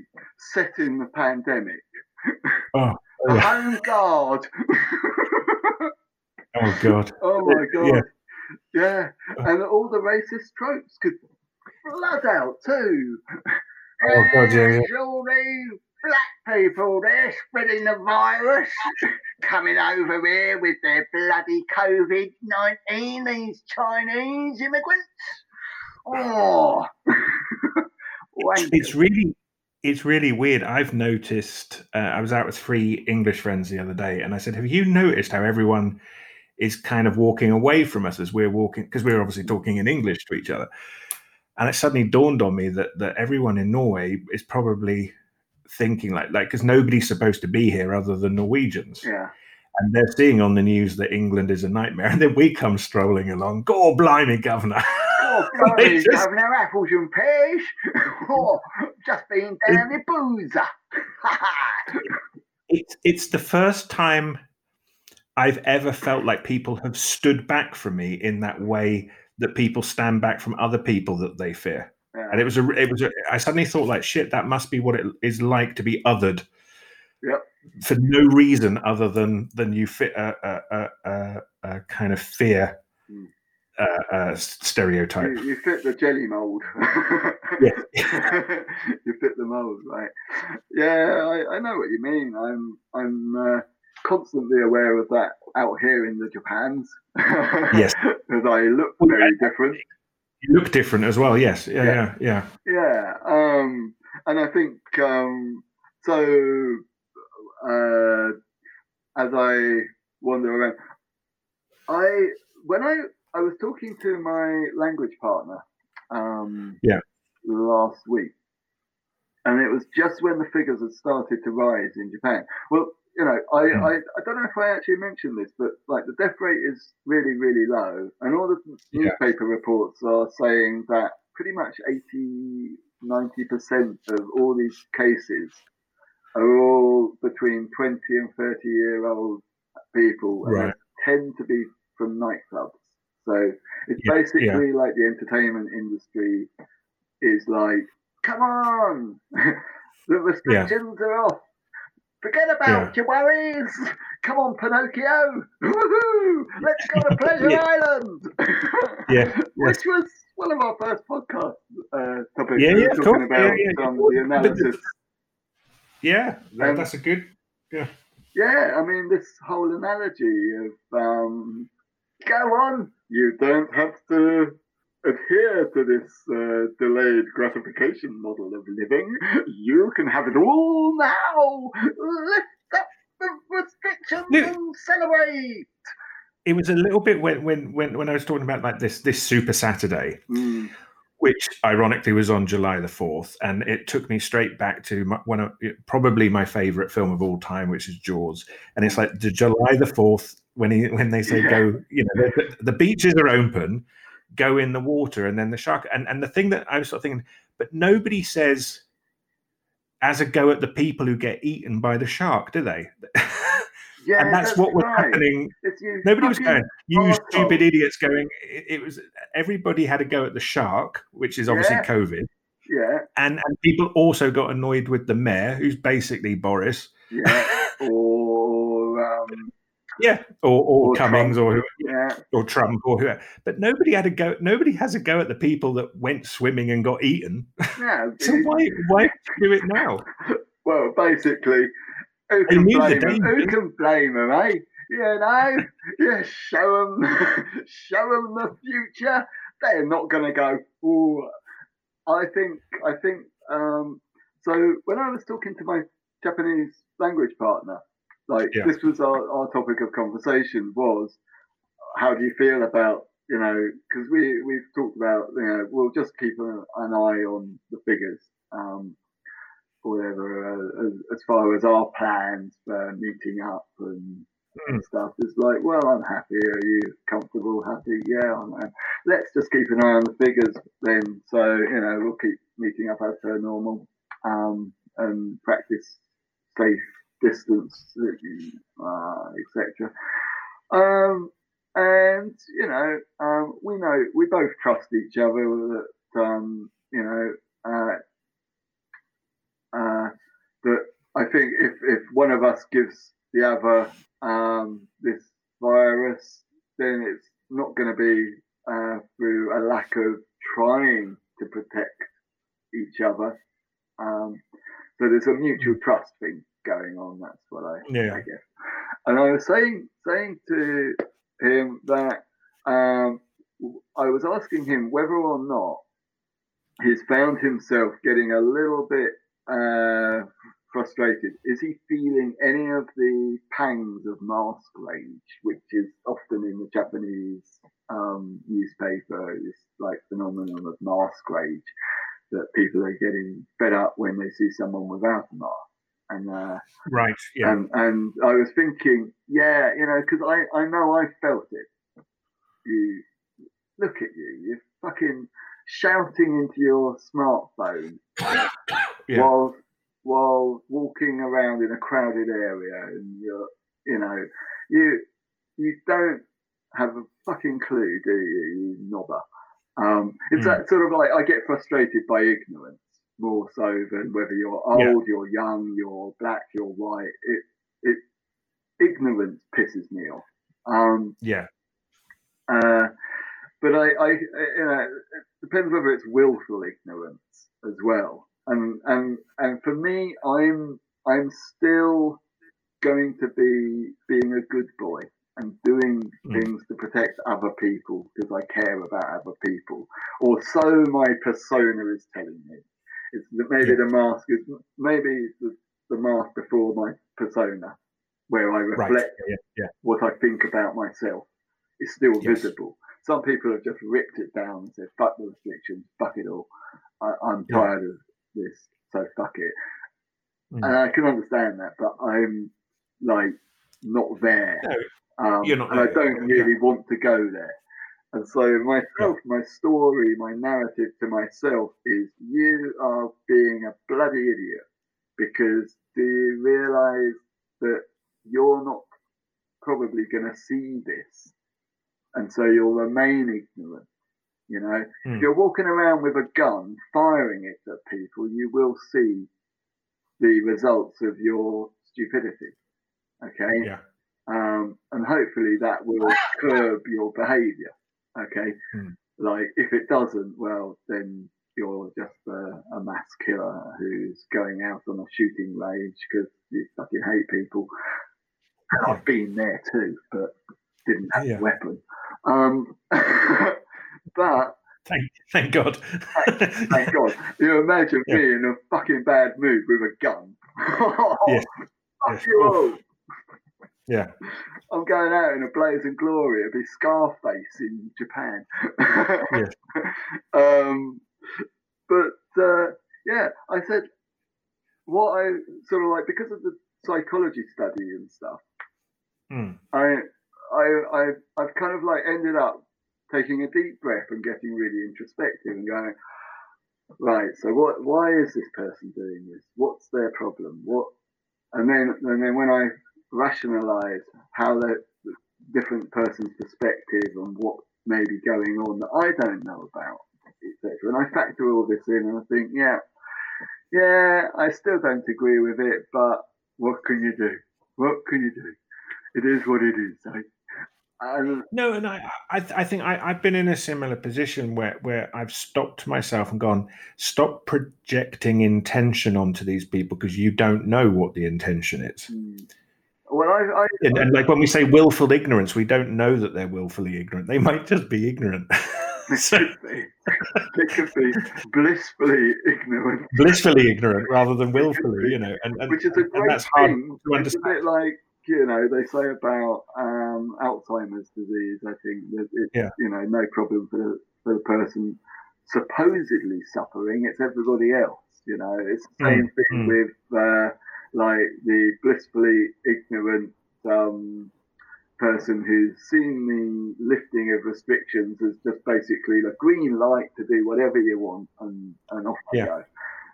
set in the pandemic. Oh, oh, Home Guard. oh god oh my Yeah. god. Yeah. And all the racist tropes could flood out too. Oh, God, yeah, yeah. All these black people, they're spreading the virus. Coming over here with their bloody COVID 19, these Chinese immigrants. Oh, it's really it's really weird. I've noticed. Uh, I was out with three English friends the other day, and I said, "Have you noticed how everyone is kind of walking away from us as we're walking because we're obviously mm. talking in English to each other?" And it suddenly dawned on me that that everyone in Norway is probably thinking like like because nobody's supposed to be here other than Norwegians. Yeah. And they're seeing on the news that England is a nightmare, and then we come strolling along. God blimey, governor! Oh, blimey, just, governor, apples and pears. oh, just been down the boozer. it's it's the first time I've ever felt like people have stood back from me in that way that people stand back from other people that they fear. Yeah. And it was a, it was. A, I suddenly thought like, shit, that must be what it is like to be othered. Yep. For no reason other than than you fit a, a, a, a kind of fear mm. uh, uh, stereotype. You, you, fit the jelly mold. yeah. you fit the mold, right? Yeah, I, I know what you mean. I'm I'm uh, constantly aware of that out here in the Japans. yes, because I look very different. You look different as well. Yes. Yeah. Yeah. Yeah. Yeah. Um, and I think um, so. Uh, as I wander around, I when I I was talking to my language partner. Um, yeah. Last week, and it was just when the figures had started to rise in Japan. Well, you know, I, mm. I, I don't know if I actually mentioned this, but like the death rate is really, really low. And all the yeah. newspaper reports are saying that pretty much 80, 90% of all these cases are all between 20 and 30 year old people. And right. tend to be from nightclubs. So it's yeah, basically yeah. like the entertainment industry is like, come on, the restrictions are off Forget about yeah. your worries. Come on, Pinocchio. Woo-hoo! Let's go to Pleasure yeah. Island. yeah. Which was one of our first podcast uh, topics. Yeah, we yeah, talking about yeah, um, the analysis. Yeah, um, that's a good. Yeah. Yeah, I mean, this whole analogy of um, go on, you don't have to adhere to this uh, delayed gratification model of living, you can have it all now. Lift up the restrictions and celebrate. It was a little bit when when when, when I was talking about like this this Super Saturday. Mm. Which ironically was on July the fourth, and it took me straight back to my, one of probably my favorite film of all time, which is Jaws. And it's like the July the fourth when he when they say yeah. go, you know, the, the beaches are open, go in the water and then the shark and, and the thing that i was sort of thinking but nobody says as a go at the people who get eaten by the shark do they? Yeah and that's, that's what was right. happening. Nobody was going you stupid idiots going it, it, was everybody had a go at the shark which is obviously yeah. covid. Yeah. And and people also got annoyed with the mayor who's basically boris. Yeah. Or um yeah, or, or, or Cummings Trump. or yeah. or Trump or whoever. But nobody had a go. Nobody has a go at the people that went swimming and got eaten. Yeah. so why why do it now? Well, basically, who can blame them? Who can blame them, eh? You know, yeah, show them, show them the future. They're not going to go. Oh, I think, I think. Um, so when I was talking to my Japanese language partner, like yeah. this was our, our topic of conversation was how do you feel about you know because we we've talked about you know we'll just keep an, an eye on the figures um whatever uh, as, as, far as our plans for meeting up and, mm. stuff. Is like well i'm happy. Are you comfortable? Happy? Yeah I'm, let's just keep an eye on the figures then. So you know we'll keep meeting up as per normal um and practice safe distance, uh, etc. Um, and you know, um, we know we both trust each other. That um, you know, uh, uh, that I think if if one of us gives the other um, this virus, then it's not going to be uh, through a lack of trying to protect each other. Um, so there's a mutual trust thing going on. That's what I, yeah. I guess. And I was saying saying to him that um, I was asking him whether or not he's found himself getting a little bit uh, frustrated. Is he feeling any of the pangs of mask rage, which is often in the Japanese um, newspaper, this like phenomenon of mask rage, that people are getting fed up when they see someone without a mask. And uh, right, yeah, and and I was thinking, yeah, you know, because I I know I felt it. You look at you, you're fucking shouting into your smartphone yeah. while while walking around in a crowded area, and you're you know you you don't have a fucking clue, do you, you knobber? Um, it's mm. that sort of like I get frustrated by ignorance more so than whether you're old, yeah. you're young, you're black, you're white. It it ignorance pisses me off. Um, yeah. Uh, but I, I, you know, it depends whether it's willful ignorance as well. And and and for me, I'm I'm still going to be being a good boy and doing mm. things to protect other people because I care about other people, or so my persona is telling me. It's maybe yeah. the mask is maybe the, the mask before my persona, where I reflect right. yeah, yeah. what I think about myself, is still yes. visible. Some people have just ripped it down and said, "Fuck the restrictions, fuck it all. I, am tired of this, so fuck it." Mm. And I can understand that, but I'm like not there. No um, You're not and I don't really want to go there. And so myself, yeah. my story, my narrative to myself is you are being a bloody idiot because do you realize that you're not probably going to see this? And so you'll remain ignorant. You know, mm. if you're walking around with a gun firing it at people, you will see the results of your stupidity. Okay. Yeah. Um, and hopefully that will curb your behavior. Okay. Hmm. Like if it doesn't, well, then you're just a, a, mass killer who's going out on a shooting range because you fucking hate people. And I've been there too, but didn't have yeah. a weapon. Um, but thank, thank God. thank, thank, God. You imagine yeah. me in a fucking bad mood with a gun. yes. Fuck yes. you all. Yeah. I'm going out in a blaze of glory. It'd be Scarface in Japan. yeah. Um, but uh, yeah, I said what I sort of like because of the psychology study and stuff. Mm. I, I, I, I've kind of like ended up taking a deep breath and getting really introspective and going, right. So what? Why is this person doing this? What's their problem? What? And then, and then when I rationalize how the different person's perspective and what may be going on that I don't know about, etc. And I factor all this in and I think, yeah, yeah, I still don't agree with it, but what can you do? What can you do? It is what it is. I, no, and I, I, I think I, have been in a similar position where, where I've stopped myself and gone, stop projecting intention onto these people because you don't know what the intention is. Mm. Well, I, I, and, and, like when we say willful ignorance, we don't know that they're willfully ignorant. They might just be ignorant. so, they could be blissfully ignorant. Blissfully ignorant rather than willfully, you know. And, and which is a great that's hard thing. to understand. It's a bit like you know they say about um, Alzheimer's disease. I think that it's yeah. you know no problem for the, for the person supposedly suffering. It's everybody else. You know, it's the same mm, thing mm. with. Uh, like the blissfully ignorant um, person who's seen the lifting of restrictions as just basically the green light to do whatever you want and, and off yeah. go.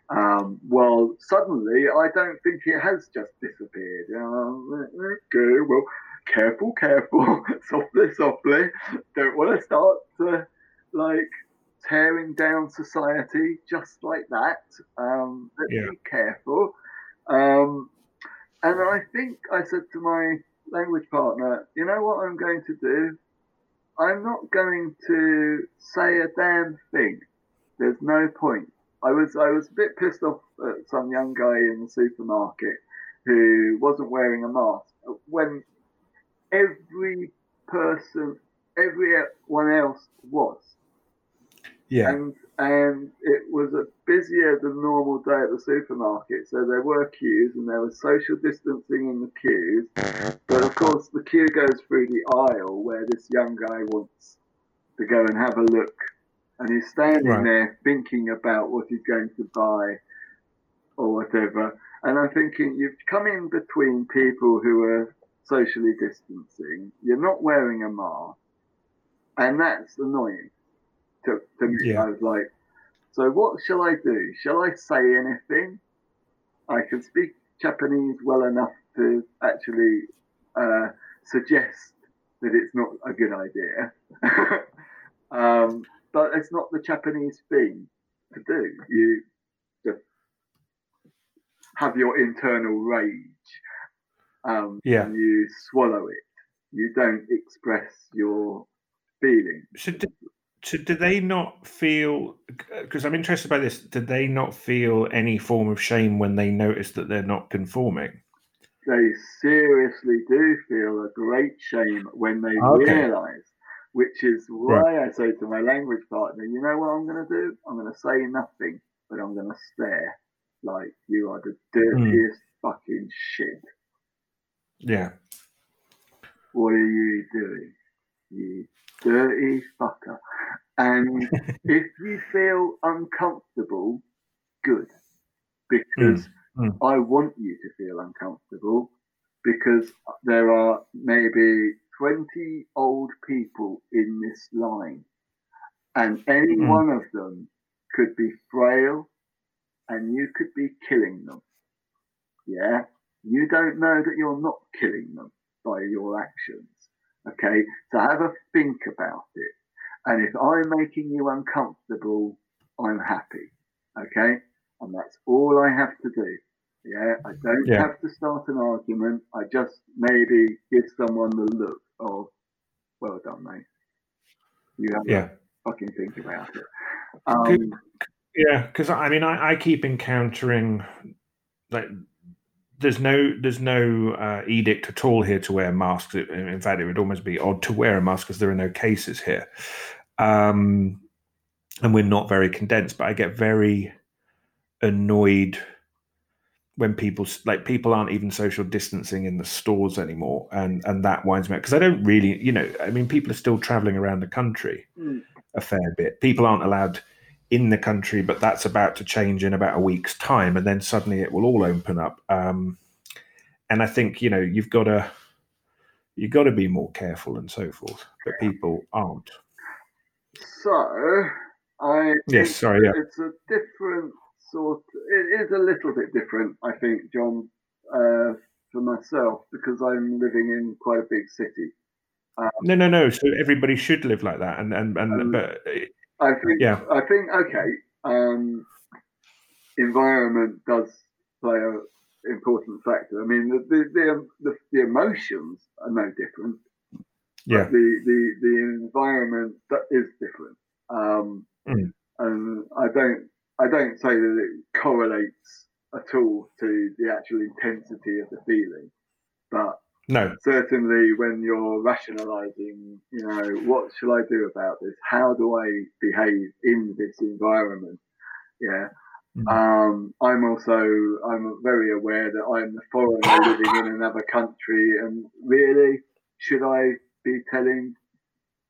Um, well, suddenly I don't think it has just disappeared. Um, okay, well, careful, careful, softly, softly. Don't want to start to like tearing down society just like that. Um, let's yeah. be careful. Um, and I think I said to my language partner, you know what I'm going to do? I'm not going to say a damn thing. There's no point. I was I was a bit pissed off at some young guy in the supermarket who wasn't wearing a mask when every person, everyone else was. Yeah. And and it was a busier than normal day at the supermarket. So there were queues and there was social distancing in the queues. But of course, the queue goes through the aisle where this young guy wants to go and have a look. And he's standing Right. there thinking about what he's going to buy or whatever. And I'm thinking, you've come in between people who are socially distancing, you're not wearing a mask, and that's annoying to, to me. Yeah. I was like, so what shall I do? Shall I say anything? I can speak Japanese well enough to actually uh, suggest that it's not a good idea. um, but it's not the Japanese thing to do. You just have your internal rage um, Yeah. and you swallow it. You don't express your feelings. So did, so do they not feel? Because I'm interested by this. Did they not feel any form of shame when they notice that they're not conforming? they seriously do feel a great shame when they Okay. realise, which is why I say to my language partner, you know what I'm going to do? I'm going to say nothing, but I'm going to stare like you are the hmm. dirtiest fucking shit. Yeah. What are you doing? You dirty fucker. And if you feel uncomfortable, good. Because Mm, mm. I want you to feel uncomfortable because there are maybe 20 old people in this line, and any Mm. one of them could be frail and you could be killing them. Yeah? You don't know that you're not killing them by your actions. Okay? So have a think about it. And if I'm making you uncomfortable, I'm happy. Okay? And that's all I have to do. Yeah, I don't Yeah. have to start an argument. I just maybe give someone the look of, well done, mate. You have Yeah. to fucking think about it. Um, Yeah, because I mean, I, I keep encountering like there's no there's no uh, edict at all here to wear masks. In fact, it would almost be odd to wear a mask because there are no cases here, um, and we're not very condensed. But I get very annoyed when people like people aren't even social distancing in the stores anymore, and and that winds me up because I don't really, you know, I mean, people are still traveling around the country Mm. a fair bit. People aren't allowed in the country, but that's about to change in about a week's time, and then suddenly it will all open up. Um, and I think you know you've got to you've got to be more careful and so forth, but people aren't. so, I Yes, sorry, yeah. it's a different sort. It is a little bit different, I think, John, uh, for myself because I'm living in quite a big city. No, no, no. So everybody should live like that, and and and Um, but I think Yeah. I think okay. Um, environment does play a important factor. I mean, the the the, the, the emotions are no different. yeah, the the the environment that is different. Um, Mm. and I don't I don't say that it correlates at all to the actual intensity of the feeling, but no, certainly when you're rationalizing, you know, what shall I do about this? How do I behave in this environment? Yeah. Mm. Um, I'm also I'm very aware that I'm the foreigner living in another country, and really, should I be telling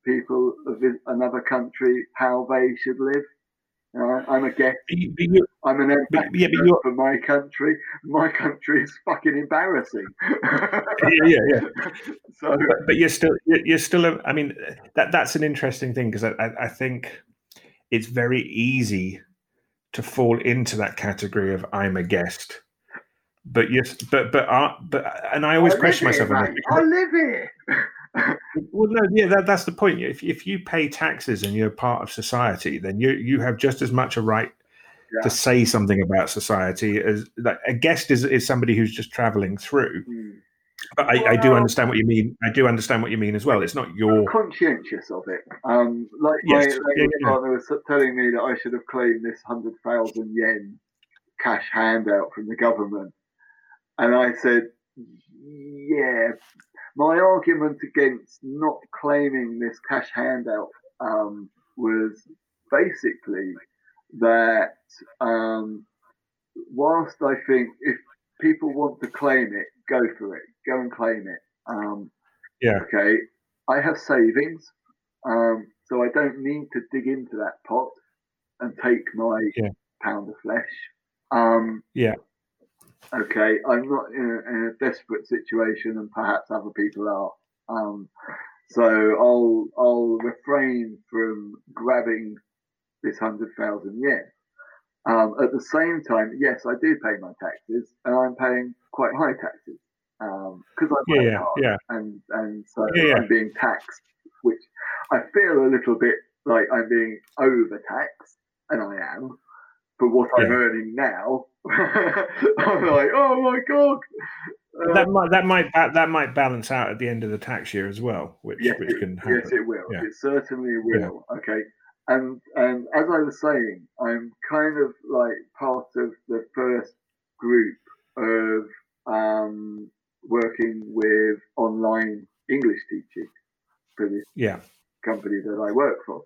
people of another country how they should live? Know, I'm a guest. but you, but I'm an ambassador yeah, but you're, for my country. My country is fucking embarrassing. yeah, yeah, yeah. so but, but you're still you're still a, i mean that that's an interesting thing because I, I, I think it's very easy to fall into that category of i'm a guest but yes but but uh, but and i always I question myself on this mate. because- I live here. Well no yeah that, that's the point if, if you pay taxes and you're part of society then you you have just as much a right Yeah. to say something about society as like a guest is, is somebody who's just traveling through Hmm. but I, I do understand what you mean i do understand what you mean as well it's not your conscientious of it. Um, like Yes, my yeah, yeah. partner was telling me that I should have claimed this hundred thousand yen cash handout from the government, and I said, "Yeah." My argument against not claiming this cash handout um, was basically that um, whilst I think if people want to claim it, go for it, go and claim it. Um, yeah. Okay. I have savings, um, so I don't need to dig into that pot and take my yeah. pound of flesh. Um, yeah. Okay. I'm not in a, in a, desperate situation, and perhaps other people are. Um, so I'll I'll refrain from grabbing this hundred thousand yen. Um, at the same time, yes, I do pay my taxes, and I'm paying quite high taxes because um, I yeah, yeah, yeah, and and so yeah, yeah. I'm being taxed, which I feel a little bit like I'm being overtaxed, and I am. But what I'm earning now, I'm like, oh my god. Uh, that might that might that might balance out at the end of the tax year as well, which yes, which can happen. Yes, it will. It certainly will. Okay. And and as I was saying, I'm kind of like part of the first group of um, working with online English teaching for this yeah. company that I work for.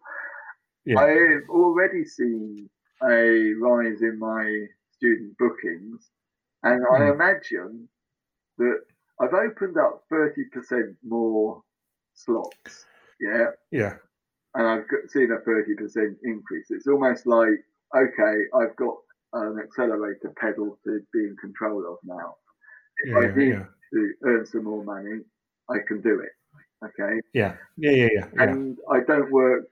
Yeah. I've already seen a rise in my student bookings, and mm. I hmm. imagine that I've opened up 30% more slots. Yeah. Yeah. And I've seen a 30% increase. It's almost like, okay, I've got an accelerator pedal to be in control of now. If yeah, I need yeah. to earn some more money, I can do it. Okay. Yeah. Yeah. Yeah. Yeah. And I don't work.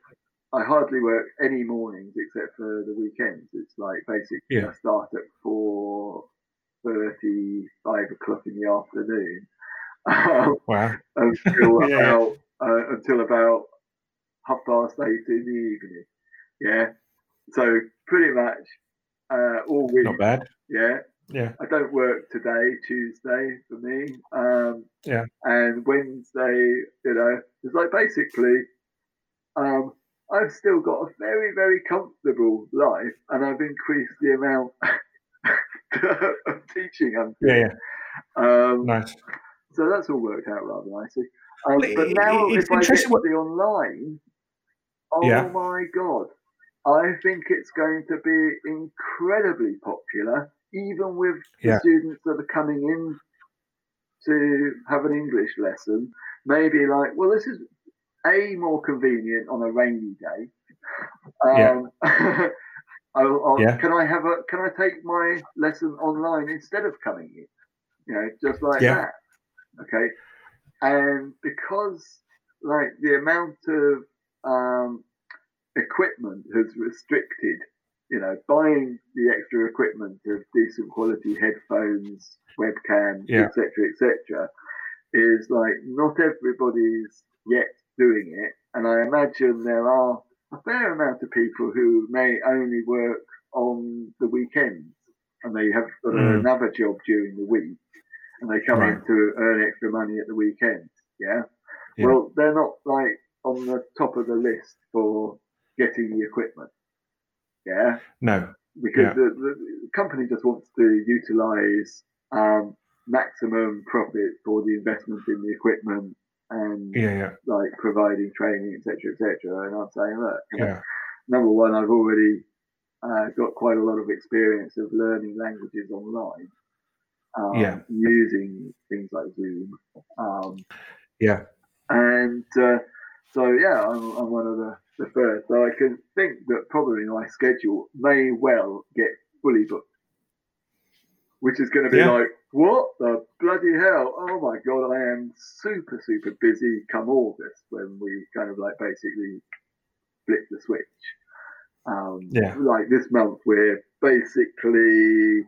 I hardly work any mornings except for the weekends. It's like basically yeah. I start at four thirty, five o'clock in the afternoon. wow. until yeah. about uh, until about half past eight in the evening. Yeah. So pretty much uh, all week. Not bad. Yeah. Yeah. I don't work today, Tuesday for me. Um, yeah. And Wednesday, you know, it's like basically, um, I've still got a very, very comfortable life, and I've increased the amount of teaching I'm doing. Yeah. yeah. Um, nice. So that's all worked out rather nicely. Um, but now, if I get what... the online, oh yeah. my god, I think it's going to be incredibly popular even with yeah. the students that are coming in to have an English lesson, maybe like, well, this is a more convenient on a rainy day. Um, yeah. I'll, I'll, yeah. Can I have a? Can I take my lesson online instead of coming in? You know, just like yeah. that. Okay, and because like the amount of um, equipment has restricted you know, buying the extra equipment of decent quality headphones, webcam, etc., yeah. etc., et is like not everybody's yet doing it, and I imagine there are a fair amount of people who may only work on the weekends and they have mm. another job during the week and they come right. in to earn extra money at the weekend. Yeah? yeah. Well, they're not like on the top of the list for getting the equipment. Yeah. No. Because yeah. the, the, company just wants to utilize um, maximum profit for the investment in the equipment and yeah, yeah. like providing training, etc., etc. And I'm saying, look, yeah. number one, I've already uh, got quite a lot of experience of learning languages online. Um, yeah. Using things like Zoom. Um, yeah. And uh, so, yeah, I'm, I'm one of the the first. So I can think that probably my schedule may well get fully booked, which is going to be yeah. like, what the bloody hell? Oh my god, I am super super busy come August when we kind of like basically flip the switch. Um, yeah. Like this month, we're basically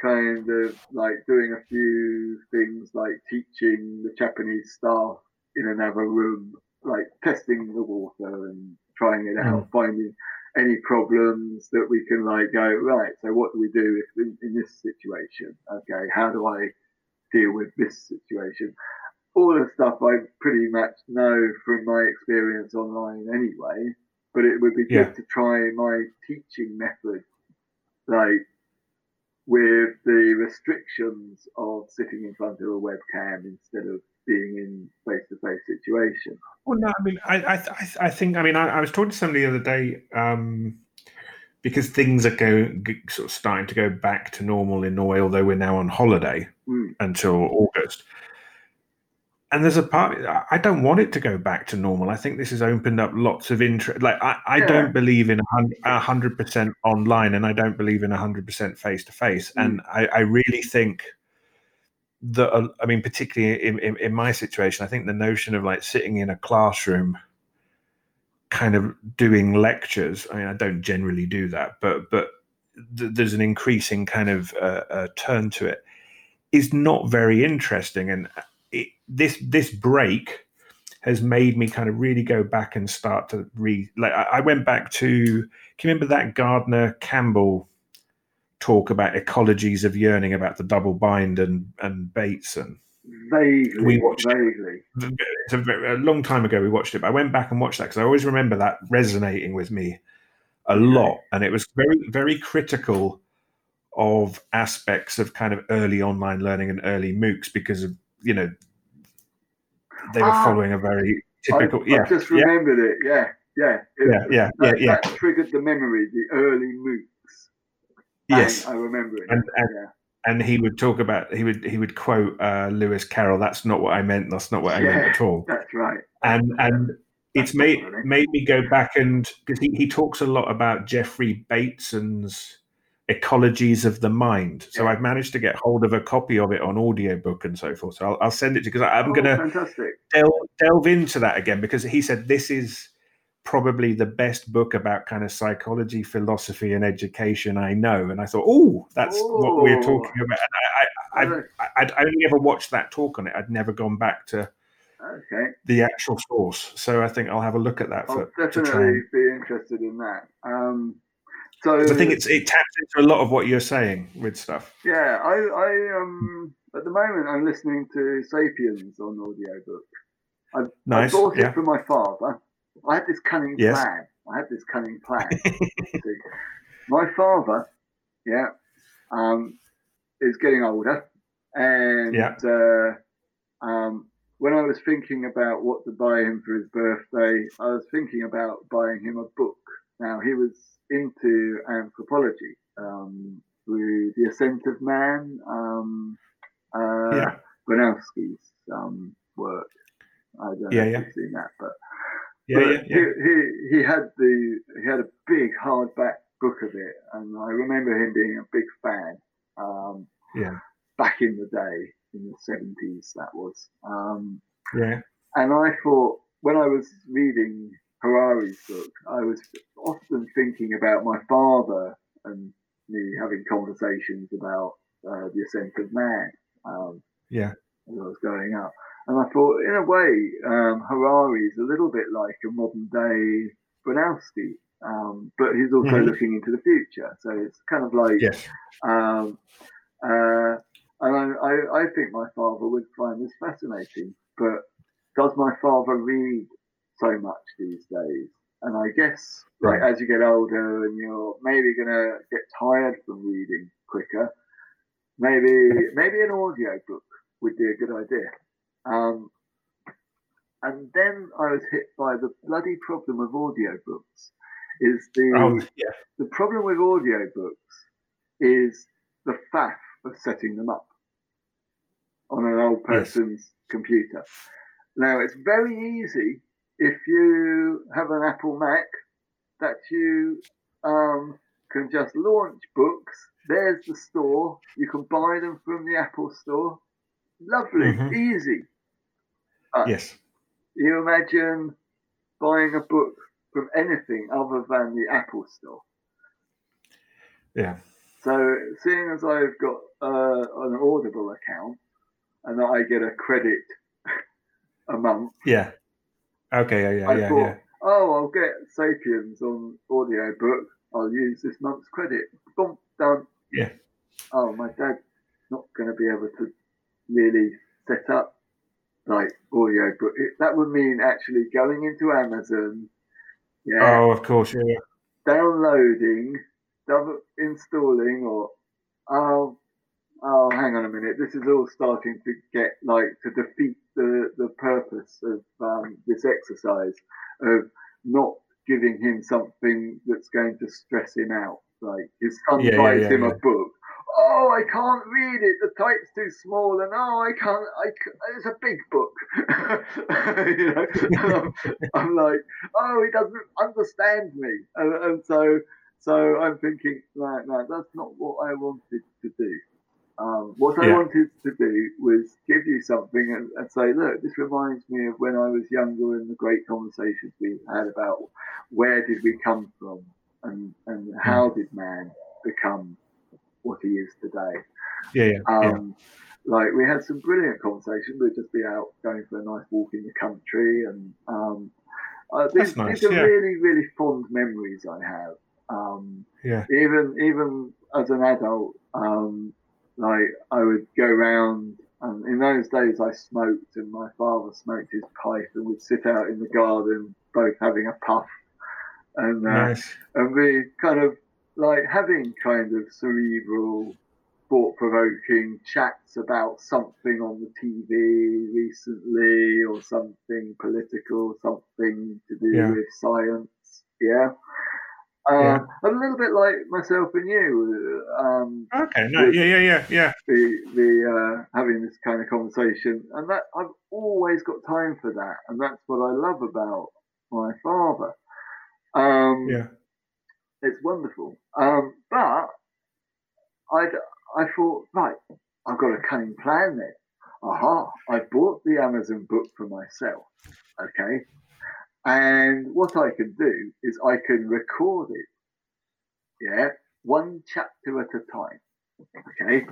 kind of like doing a few things like teaching the Japanese staff in another room, like testing the water and trying it out, mm. finding any problems that we can like go right. So what do we do if in, in this situation? Okay, how do I deal with this situation? All the stuff I pretty much know from my experience online anyway. But it would be good yeah. to try my teaching method, like with the restrictions of sitting in front of a webcam instead of being in face-to-face situation. Well, no, I mean, I, I, I think, I mean, I, I, was talking to somebody the other day um, because things are going sort of starting to go back to normal in Norway, although we're now on holiday Mm. until August. And there's a part I don't want it to go back to normal. I think this has opened up lots of interest. Like I, I Yeah. don't believe in a hundred percent online, and I don't believe in a hundred percent face to face. And I, I really think that uh, I mean, particularly in, in, in my situation, I think the notion of like sitting in a classroom, kind of doing lectures. I mean, I don't generally do that, but but th- there's an increasing kind of uh, uh, turn to it. Is not very interesting, and it, this this break has made me kind of really go back and start to re. Like I, I went back to. Can you remember that Gardner Campbell talk about ecologies of yearning about the double bind and and Bateson? Vaguely, We watched it. vaguely. it's a, very, a long time ago we watched it but i went back and watched that because i always remember that resonating with me a lot and it was very very critical of aspects of kind of early online learning and early moocs because of you know they were Ah. following a very typical I, yeah I just yeah remembered it. Yeah, yeah, It- yeah yeah yeah That, yeah that triggered the memory, the early MOOCs. Yes I, remember it. And- and- yeah. and he would talk about he would he would quote uh lewis carroll that's not what i meant that's not what i meant at all That's right. and and it's That's made definitely- made me go back and because he, he talks a lot about Jeffrey Bateson's ecologies of the mind. So Yeah. I've managed to get hold of a copy of it on audiobook and so forth. So I'll, I'll send it to you because I'm Oh, going to delve, delve into that again because he said this is probably the best book about kind of psychology, philosophy, and education I know. And I thought, oh, that's what we're talking about. And I, I, I, I'd only ever watched that talk on it. I'd never gone back to Okay, the actual source. So I think I'll have a look at that I'll for definitely be interested in that. Um, so I think it's it taps into a lot of what you're saying with stuff. yeah, I, I um at the moment I'm listening to Sapiens on audiobook. I Nice, bought yeah. it from my father. I had this cunning Yes. plan. I had this cunning plan. My father, yeah, um, is getting older, and Yeah. uh, um, when I was thinking about what to buy him for his birthday, I was thinking about buying him a book. Now he was into anthropology, um, through the Ascent of Man, um, uh, Yeah. Bronowski's um, work. I don't know Yeah, if yeah. you've seen that, but Yeah, yeah, yeah. He, he he had the he had a big hardback book of it, and I remember him being a big fan. Um, Yeah. back in the day, in the seventies, that was. Um, Yeah. and I thought when I was reading Harari's book, I was often thinking about my father and me having conversations about uh, the ascent of man. Um, Yeah. as I was growing up. And I thought, in a way, um, Harari is a little bit like a modern day Bronowski, um, but he's also Mhm. looking into the future. So it's kind of like, Yes. um, uh, and I, I, I think my father would find this fascinating. But does my father read so much these days? And I guess, like, Right. as you get older and you're maybe going to get tired from reading quicker, maybe maybe an audio book would be a good idea. Um, and then I was hit by the bloody problem of audiobooks. Is the Oh, yeah. the problem with audiobooks is the faff of setting them up on an old Yes. person's computer. Now it's very easy if you have an Apple Mac that you um, can just launch books. There's the store. You can buy them from the Apple store. Lovely, Mhm. easy. Yes. You imagine buying a book from anything other than the Apple store. Yeah. So, seeing as I've got uh, an Audible account and that I get a credit a month, Yeah. Okay. Yeah. Yeah. I Yeah. thought, Yeah. oh, I'll get Sapiens on audiobook. I'll use this month's credit. Boom, done. Yeah. Oh, my dad's not going to be able to really set up like audiobook. It, that would mean actually going into Amazon. Yeah. Oh, of course. Yeah. yeah. downloading, double installing, or oh, oh, hang on a minute. This is all starting to get like to defeat the the purpose of um, this exercise of not giving him something that's going to stress him out. Like his son Yeah, yeah, buys yeah, him a book. Oh, I can't read it. The type's too small, and oh, I can't. I it's a big book. you know, I'm, I'm like, oh, he doesn't understand me, and, and so so I'm thinking, right, no, that's not what I wanted to do. Um, what I wanted to do was give you something and, and say, look, this reminds me of when I was younger and the great conversations we had about where did we come from and, and how did man become what he is today. Yeah, yeah, yeah. Um, Like we had some brilliant conversations. We'd just be out going for a nice walk in the country, and um, uh, these, nice, these are yeah. really, really fond memories I have. Um, Yeah. Even, even as an adult, um, like I would go round, and in those days I smoked, and my father smoked his pipe, and we'd sit out in the garden, both having a puff, and uh, Nice. and we kind of like having kind of cerebral, thought provoking chats about something on the TV recently or something political, something to do Yeah. with science. Yeah. Um, Yeah. A little bit like myself and you, um, Okay. No. Yeah. Yeah. Yeah. Yeah. the the uh, having this kind of conversation, and that I've always got time for that, and that's what I love about my father. Um, Yeah. It's wonderful. Um, but I I thought, right, I've got a cunning plan there. Aha! I bought the Amazon book for myself. Okay, and what I can do is I can record it. Yeah, one chapter at a time. Okay,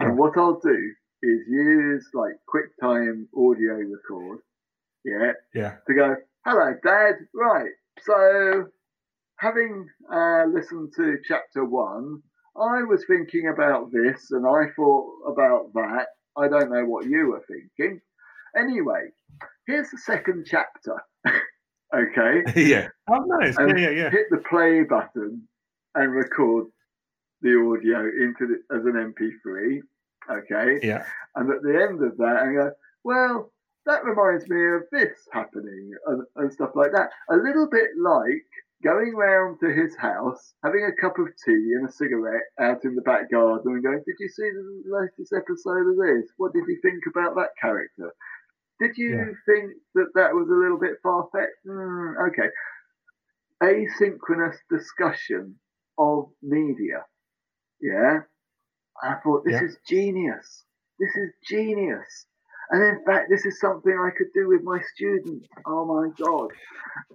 and what I'll do is use like QuickTime audio record. Yeah, Yeah. to go, hello, Dad. Right. So, having uh, listened to chapter one, I was thinking about this and I thought about that. I don't know what you were thinking. Anyway, here's the second chapter. okay. yeah. Oh, nice. And yeah. Yeah. Yeah. Hit the play button and record the audio into the, as an MP3. Okay Yeah. and at the end of that, I go, well, that reminds me of this happening and, and stuff like that. A little bit like going round to his house, having a cup of tea and a cigarette out in the back garden and going, Did you see the latest episode of this? What did you think about that character? Did you Yeah. think that that was a little bit far fetched? Mm, okay. Asynchronous discussion of media. Yeah. I thought, this Yeah. is genius. This is genius. And in fact, this is something I could do with my students. Oh my God.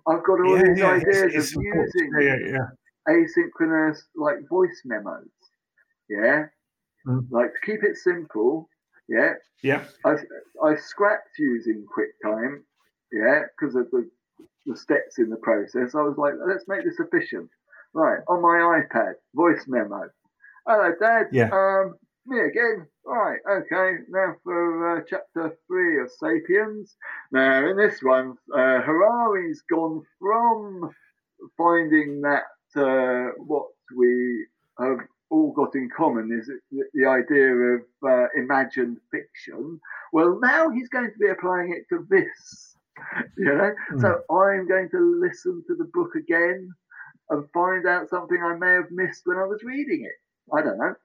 I've got all yeah, these yeah, it's- ideas it's of important. using Yeah, yeah, yeah. asynchronous like voice memos. Yeah. Mm. Like to keep it simple. Yeah. Yeah. I, I scrapped using QuickTime. Yeah. Because of the, the steps in the process. I was like, let's make this efficient. Right. On my iPad, voice memo. Hello, Dad. Yeah. Um, me again. Right. Okay. Now for uh, chapter three of Sapiens. Now in this one, uh, Harari's gone from finding that uh, what we have all got in common is the, idea of uh, imagined fiction. Well, now he's going to be applying it to this. You know, Mm. so I'm going to listen to the book again and find out something I may have missed when I was reading it. I don't know.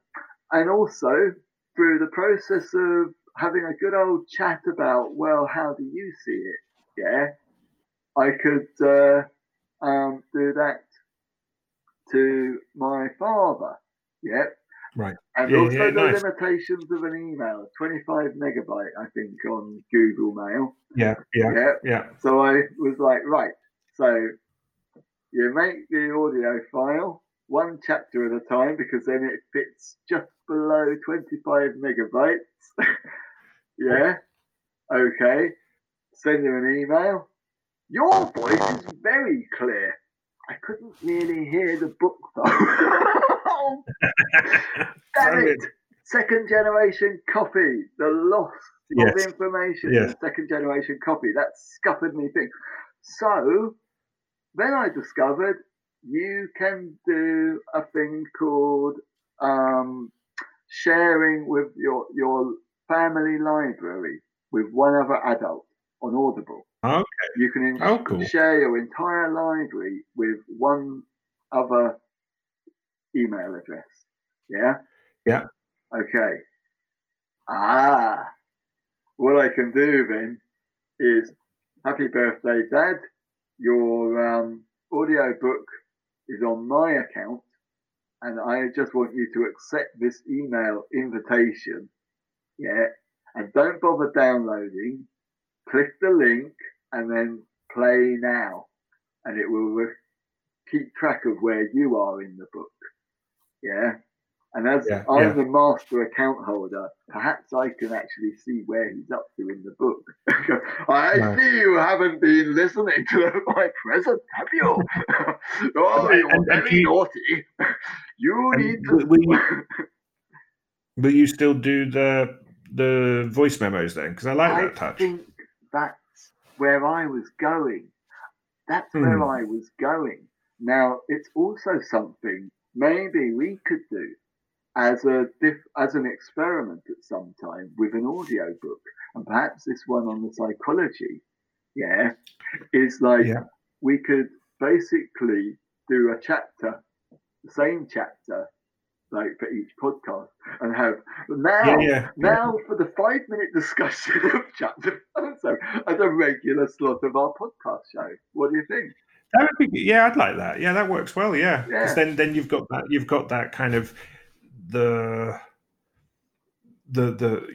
And also through the process of having a good old chat about, well, how do you see it? Yeah, I could uh, um, do that to my father. Yeah. Right. And Yeah, also yeah, the nice. limitations of an email, 25 megabyte, I think, on Google Mail. Yeah. Yeah. Yeah. Yeah. So I was like, right. So you make the audio file one chapter at a time because then it fits just below 25 megabytes. yeah. Okay. Send you an email. Your voice is very clear. I couldn't really hear the book though. Damn it. Second generation copy. The loss Yes. of information. Yes. Second generation copy. That scuppered me thing. So then I discovered you can do a thing called um, sharing with your your family library with one other adult on Audible. Okay. You can in- Oh, cool. share your entire library with one other email address. Yeah? Yeah. Okay. Ah. What I can do then is happy birthday, Dad. Your um, audio book is on my account, and I just want you to accept this email invitation. Yeah. And don't bother downloading. Click the link and then play now, and it will re- keep track of where you are in the book. Yeah. And as Yeah, I'm yeah. the master account holder, perhaps I can actually see where he's up to in the book. I Right. see you haven't been listening to my present, have you? oh, you're and- and very you- naughty. You need to. will you- Will you still do the the voice memos then? Because I like I that touch. think that's where I was going. That's where Hmm. I was going. Now, it's also something maybe we could do as a diff- as an experiment at some time with an audio book, and perhaps this one on the psychology. Yeah, is like Yeah. we could basically do a chapter, the same chapter, like for each podcast, and have now Yeah, yeah. now for the five minute discussion of chapter so as a regular slot of our podcast show. What do you think? That would be, yeah, I'd like that. Yeah, that works well. Yeah, Yeah. because then then you've got that you've got that kind of the the the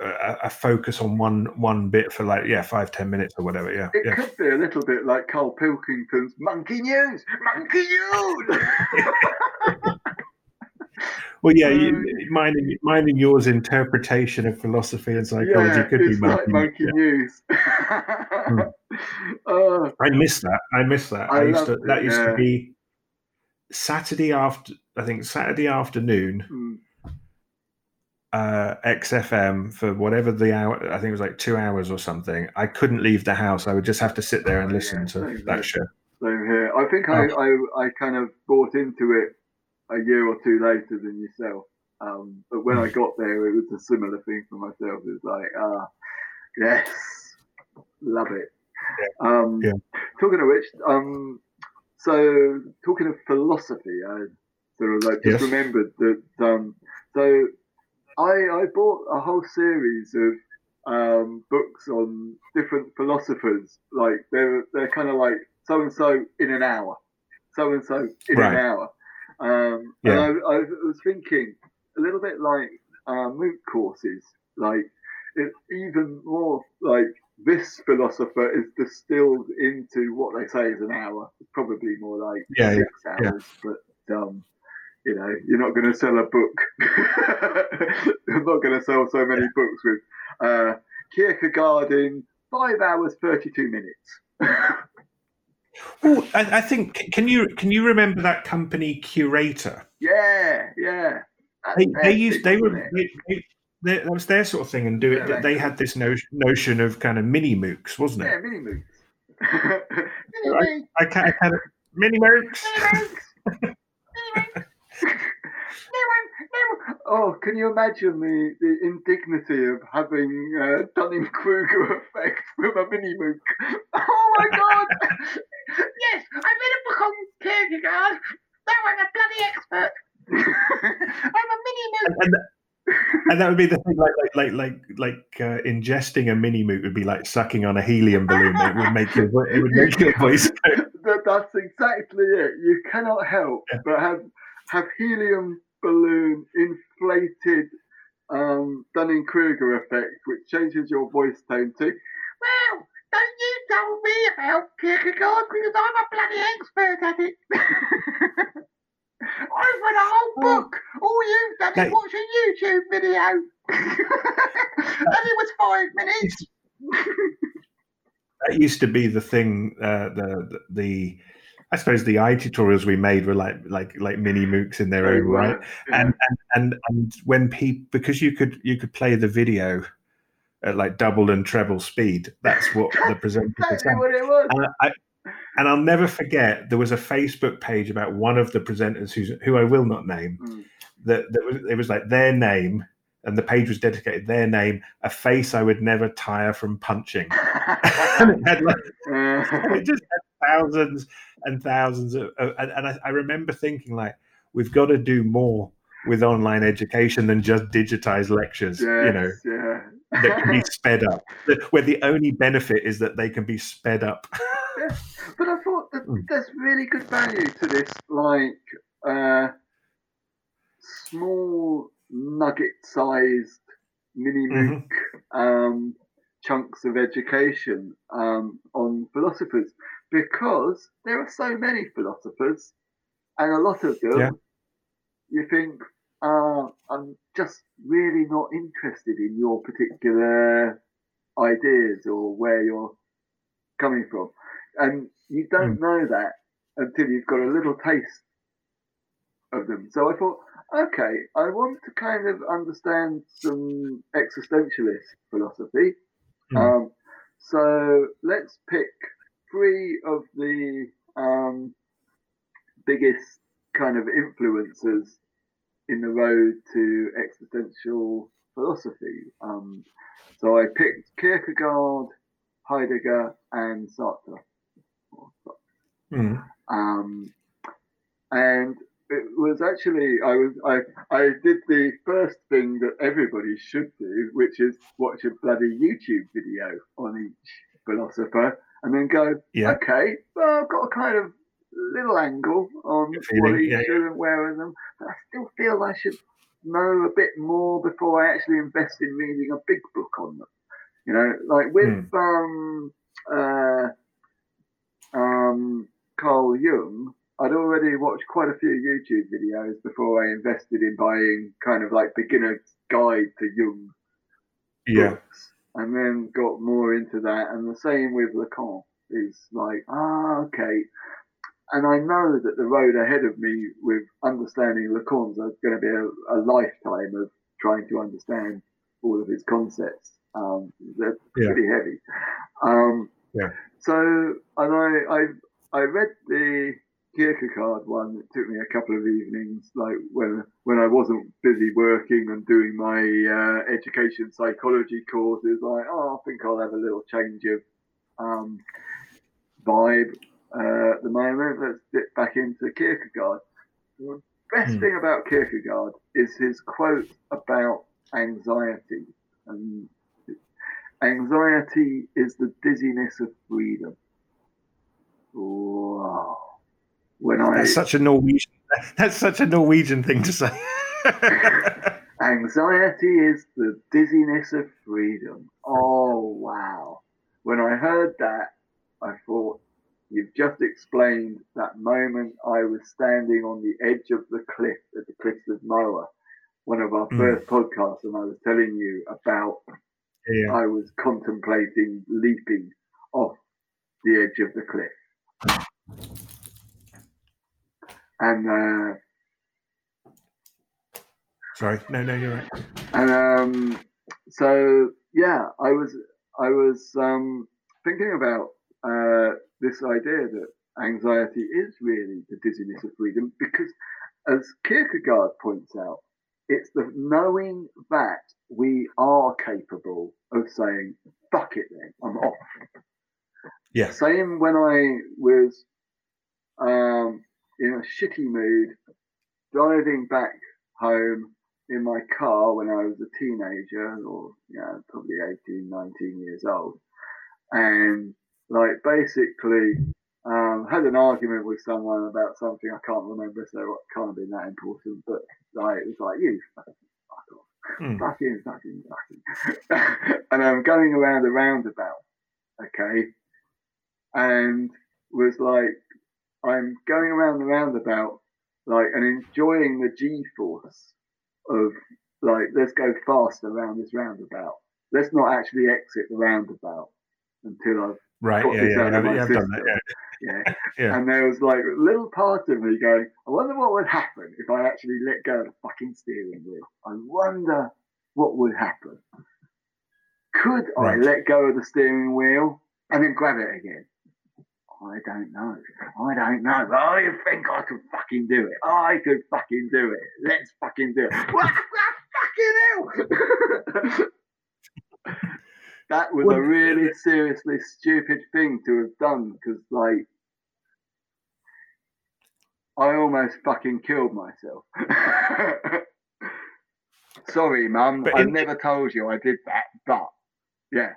a, a focus on one one bit for like yeah five ten minutes or whatever. Yeah, It yeah. could be a little bit like Karl Pilkington's Monkey News, Monkey News. Well, yeah, Um, you, mine and mine and yours interpretation of philosophy and psychology yeah, could be it's like monkey. Monkey yeah. News. uh, I miss that. I miss that. I I, used to. it, That used to be Saturday after. I think Saturday afternoon. mm, uh, XFM for whatever the hour. I think it was like two hours or something. I couldn't leave the house. I would just have to sit there and Oh, listen yeah, to that show. same here. I think I, I, I kind of bought into it a year or two later than yourself. Um, but when I got there, it was a similar thing for myself. It was like, ah, yes, love it. Um, Yeah. Talking of which, um, so talking of philosophy, I sort of like just Yes. remembered that. Um, so I I bought a whole series of um, books on different philosophers. Like they're they're kind of like so and so in an hour, so and so in Right. an hour. Um, Yeah. And I, I was thinking a little bit like uh, MOOC courses, like it's even more like this philosopher is distilled into what they say is an hour. It's probably more like Yeah, six yeah. hours, but um, you know, you're not going to sell a book. you're not going to sell so many books with uh, Kierkegaard in five hours thirty-two minutes. Oh, I, I think. Can you can you remember that company Curator? yeah, yeah. They, they used they were they, they, they- that was their sort of thing and do it. Yeah, they had this notion, notion of kind of mini moocs, wasn't it? Yeah, mini moocs. mini moocs. I kind of kind of mini moocs. Oh, can you imagine the, the indignity of having uh, Dunning Kruger effect with a mini mook? Oh my god! yes, I read a book on Kierkegaard. Now I'm a bloody expert. I'm a mini mook. and, and that would be the thing, like like like like like uh, ingesting a mini moot would be like sucking on a helium balloon. It would make your vo- it would make your voice. Go. That, that's exactly it. You cannot help Yeah. but have have helium balloon inflated um, Dunning Kruger effect, which changes your voice tone to. Well, don't you tell me about Kierkegaard because I'm a bloody expert at it. I've read a whole book. All you've done is watch a YouTube video. and it was five minutes. That used to be the thing. Uh, the, the the I suppose the eye tutorials we made were like like like mini moocs in their own right. well, yeah. and and and and when people because you could you could play the video at like double and treble speed that's what the presenter Exactly what it was. and I, and I'll never forget there was a Facebook page about one of the presenters who's who I will not name Mm. that that was it was like their name and the page was dedicated their name, a face I would never tire from punching. and it had like, it just had thousands and thousands of, of and, and I, I remember thinking like, we've got to do more with online education than just digitize lectures. Yes, you know, yeah. that can be sped up. Where the only benefit is that they can be sped up. yeah. But I thought that Mm. there's really good value to this, like uh, small nugget-sized mini Mhm. Um, chunks of education um, on philosophers, because there are so many philosophers, and a lot of them, Yeah. you think, uh, I'm just really not interested in your particular ideas or where you're coming from. And you don't know that until you've got a little taste of them. So I thought, okay, I want to kind of understand some existentialist philosophy. Mm. Um, so let's pick three of the um, biggest kind of influences in the road to existential philosophy. Um, so I picked Kierkegaard, Heidegger, and Sartre. Mm. Um, and it was actually I was I I did the first thing that everybody should do, which is watch a bloody YouTube video on each philosopher, and then go, Yeah. okay, well I've got a kind of little angle on what each yeah, do and where of them. But I still feel I should know a bit more before I actually invest in reading a big book on them. You know, like with um uh um Carl Jung, I'd already watched quite a few YouTube videos before I invested in buying kind of like beginner's guide to Jung Yeah. books, and then got more into that. And the same with Lacan is like, ah, okay. And I know that the road ahead of me with understanding Lacan's is going to be a, a lifetime of trying to understand all of his concepts. Um, they're Yeah. pretty heavy. Um, Yeah. So, and I, I, I read the Kierkegaard one. It took me a couple of evenings, like when when I wasn't busy working and doing my uh, education psychology courses. Like, oh, I think I'll have a little change of um, vibe uh, at the moment. Let's dip back into Kierkegaard. The best Hmm. thing about Kierkegaard is his quote about anxiety. And anxiety is the dizziness of freedom. Wow. When I That's such a Norwegian. That's such a Norwegian thing to say. Anxiety is the dizziness of freedom. Oh, wow. When I heard that, I thought, you've just explained that moment I was standing on the edge of the cliff at the Cliffs of Moher, one of our Mm. first podcasts, and I was telling you about yeah. I was contemplating leaping off the edge of the cliff. And uh, Sorry. No, no, you're right. And um, so yeah, I was I was um, thinking about uh, this idea that anxiety is really the dizziness of freedom because, as Kierkegaard points out, it's the knowing that we are capable of saying "fuck it," then I'm off. Yeah. Same when I was um, in a shitty mood, driving back home in my car when I was a teenager, or you know, probably 18, 19 years old, and like basically um, had an argument with someone about something I can't remember, so it can't have been that important. But like, it was like you fucking fuck off, fucking, fucking, fucking, and I'm going around a roundabout, okay, and was like, I'm going around the roundabout, like, and enjoying the G-force of like, let's go fast around this roundabout. Let's not actually exit the roundabout until I've Right. Got Yeah. this Yeah. out of my done that. Yeah. yeah. Yeah. And there was like a little part of me going, I wonder what would happen if I actually let go of the fucking steering wheel. I wonder what would happen. Could Right. I let go of the steering wheel and then grab it again? I don't know. I don't know. I think I could fucking do it. I could fucking do it. Let's fucking do it. What the fucking hell! that was a really seriously stupid thing to have done because, like, I almost fucking killed myself. Sorry, mum. I never told you I did that, but yeah.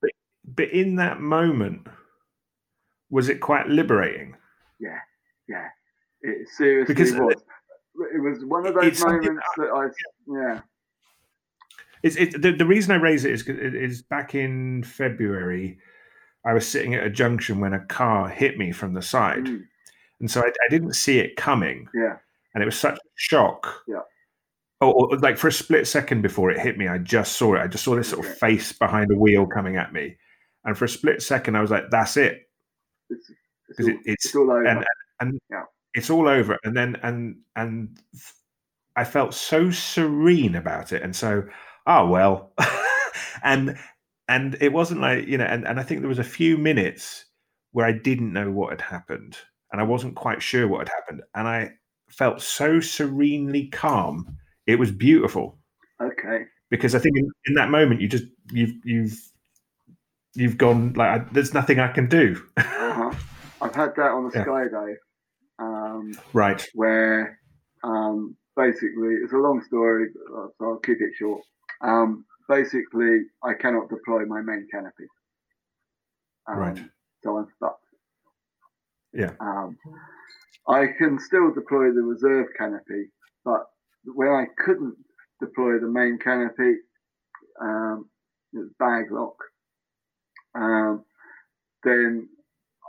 But, but in that moment, was it quite liberating? Yeah, yeah. It seriously because was. It, it was one of those moments that I, yeah. It's, it, the, the reason I raise it is is back in February, I was sitting at a junction when a car hit me from the side, mm. and so I, I, didn't see it coming. Yeah, and it was such a shock. Yeah. Or, or, like for a split second before it hit me, I just saw it. I just saw this sort of face behind a wheel coming at me, and for a split second, I was like, "That's it." It's, it's, it, it's, it's all over. And, and yeah. it's all over. And then and and I felt so serene about it, and so oh well, and and it wasn't like you know, and and I think there was a few minutes where I didn't know what had happened, and I wasn't quite sure what had happened, and I felt so serenely calm. It was beautiful. Okay. Because I think in, in that moment you just you've you've you've gone like I, there's nothing I can do. uh-huh. I've had that on the yeah. skydive. Um, right. Where um, basically it's a long story, so I'll keep it short. Um, basically, I cannot deploy my main canopy. Um, right. So I'm stuck. Yeah. Um, I can still deploy the reserve canopy, but when I couldn't deploy the main canopy, um, it was bag lock. Um, then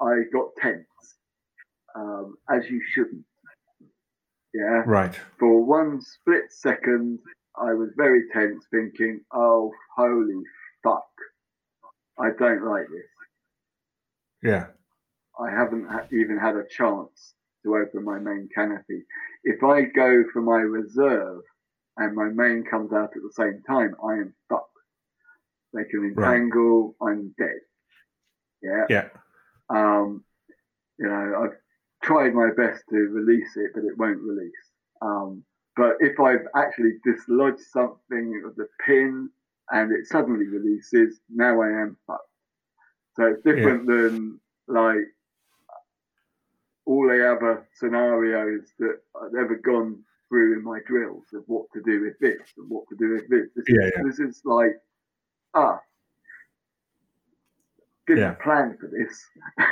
I got tense, um, as you shouldn't. Yeah. Right. For one split second, I was very tense, thinking, "Oh, holy fuck! I don't like this." Yeah. I haven't ha- even had a chance to open my main canopy. If I go for my reserve and my main comes out at the same time, I am fucked. They can entangle. Right. I'm dead. Yeah. Yeah. Um, you know, I've tried my best to release it, but it won't release. Um, but if I've actually dislodged something of the pin and it suddenly releases, now I am fucked. So it's different yeah. than like all the other scenarios that I've ever gone through in my drills of what to do with this and what to do with this. This, yeah, is, yeah. this is like, ah, didn't yeah. plan for this.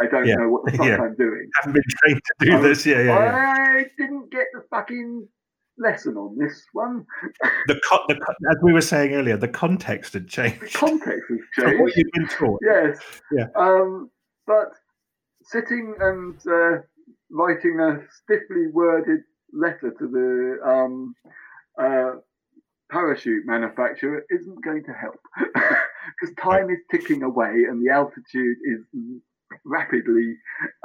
I don't yeah. know what the fuck yeah. I'm doing. I Haven't been trained to do this. Yeah, yeah, I didn't get the fucking lesson on this one. the, co- the as we were saying earlier, the context had changed. The context has changed. what you've been taught. Yes. Yeah. Um, but sitting and uh, writing a stiffly worded letter to the um, uh, parachute manufacturer isn't going to help because time is ticking away and the altitude is rapidly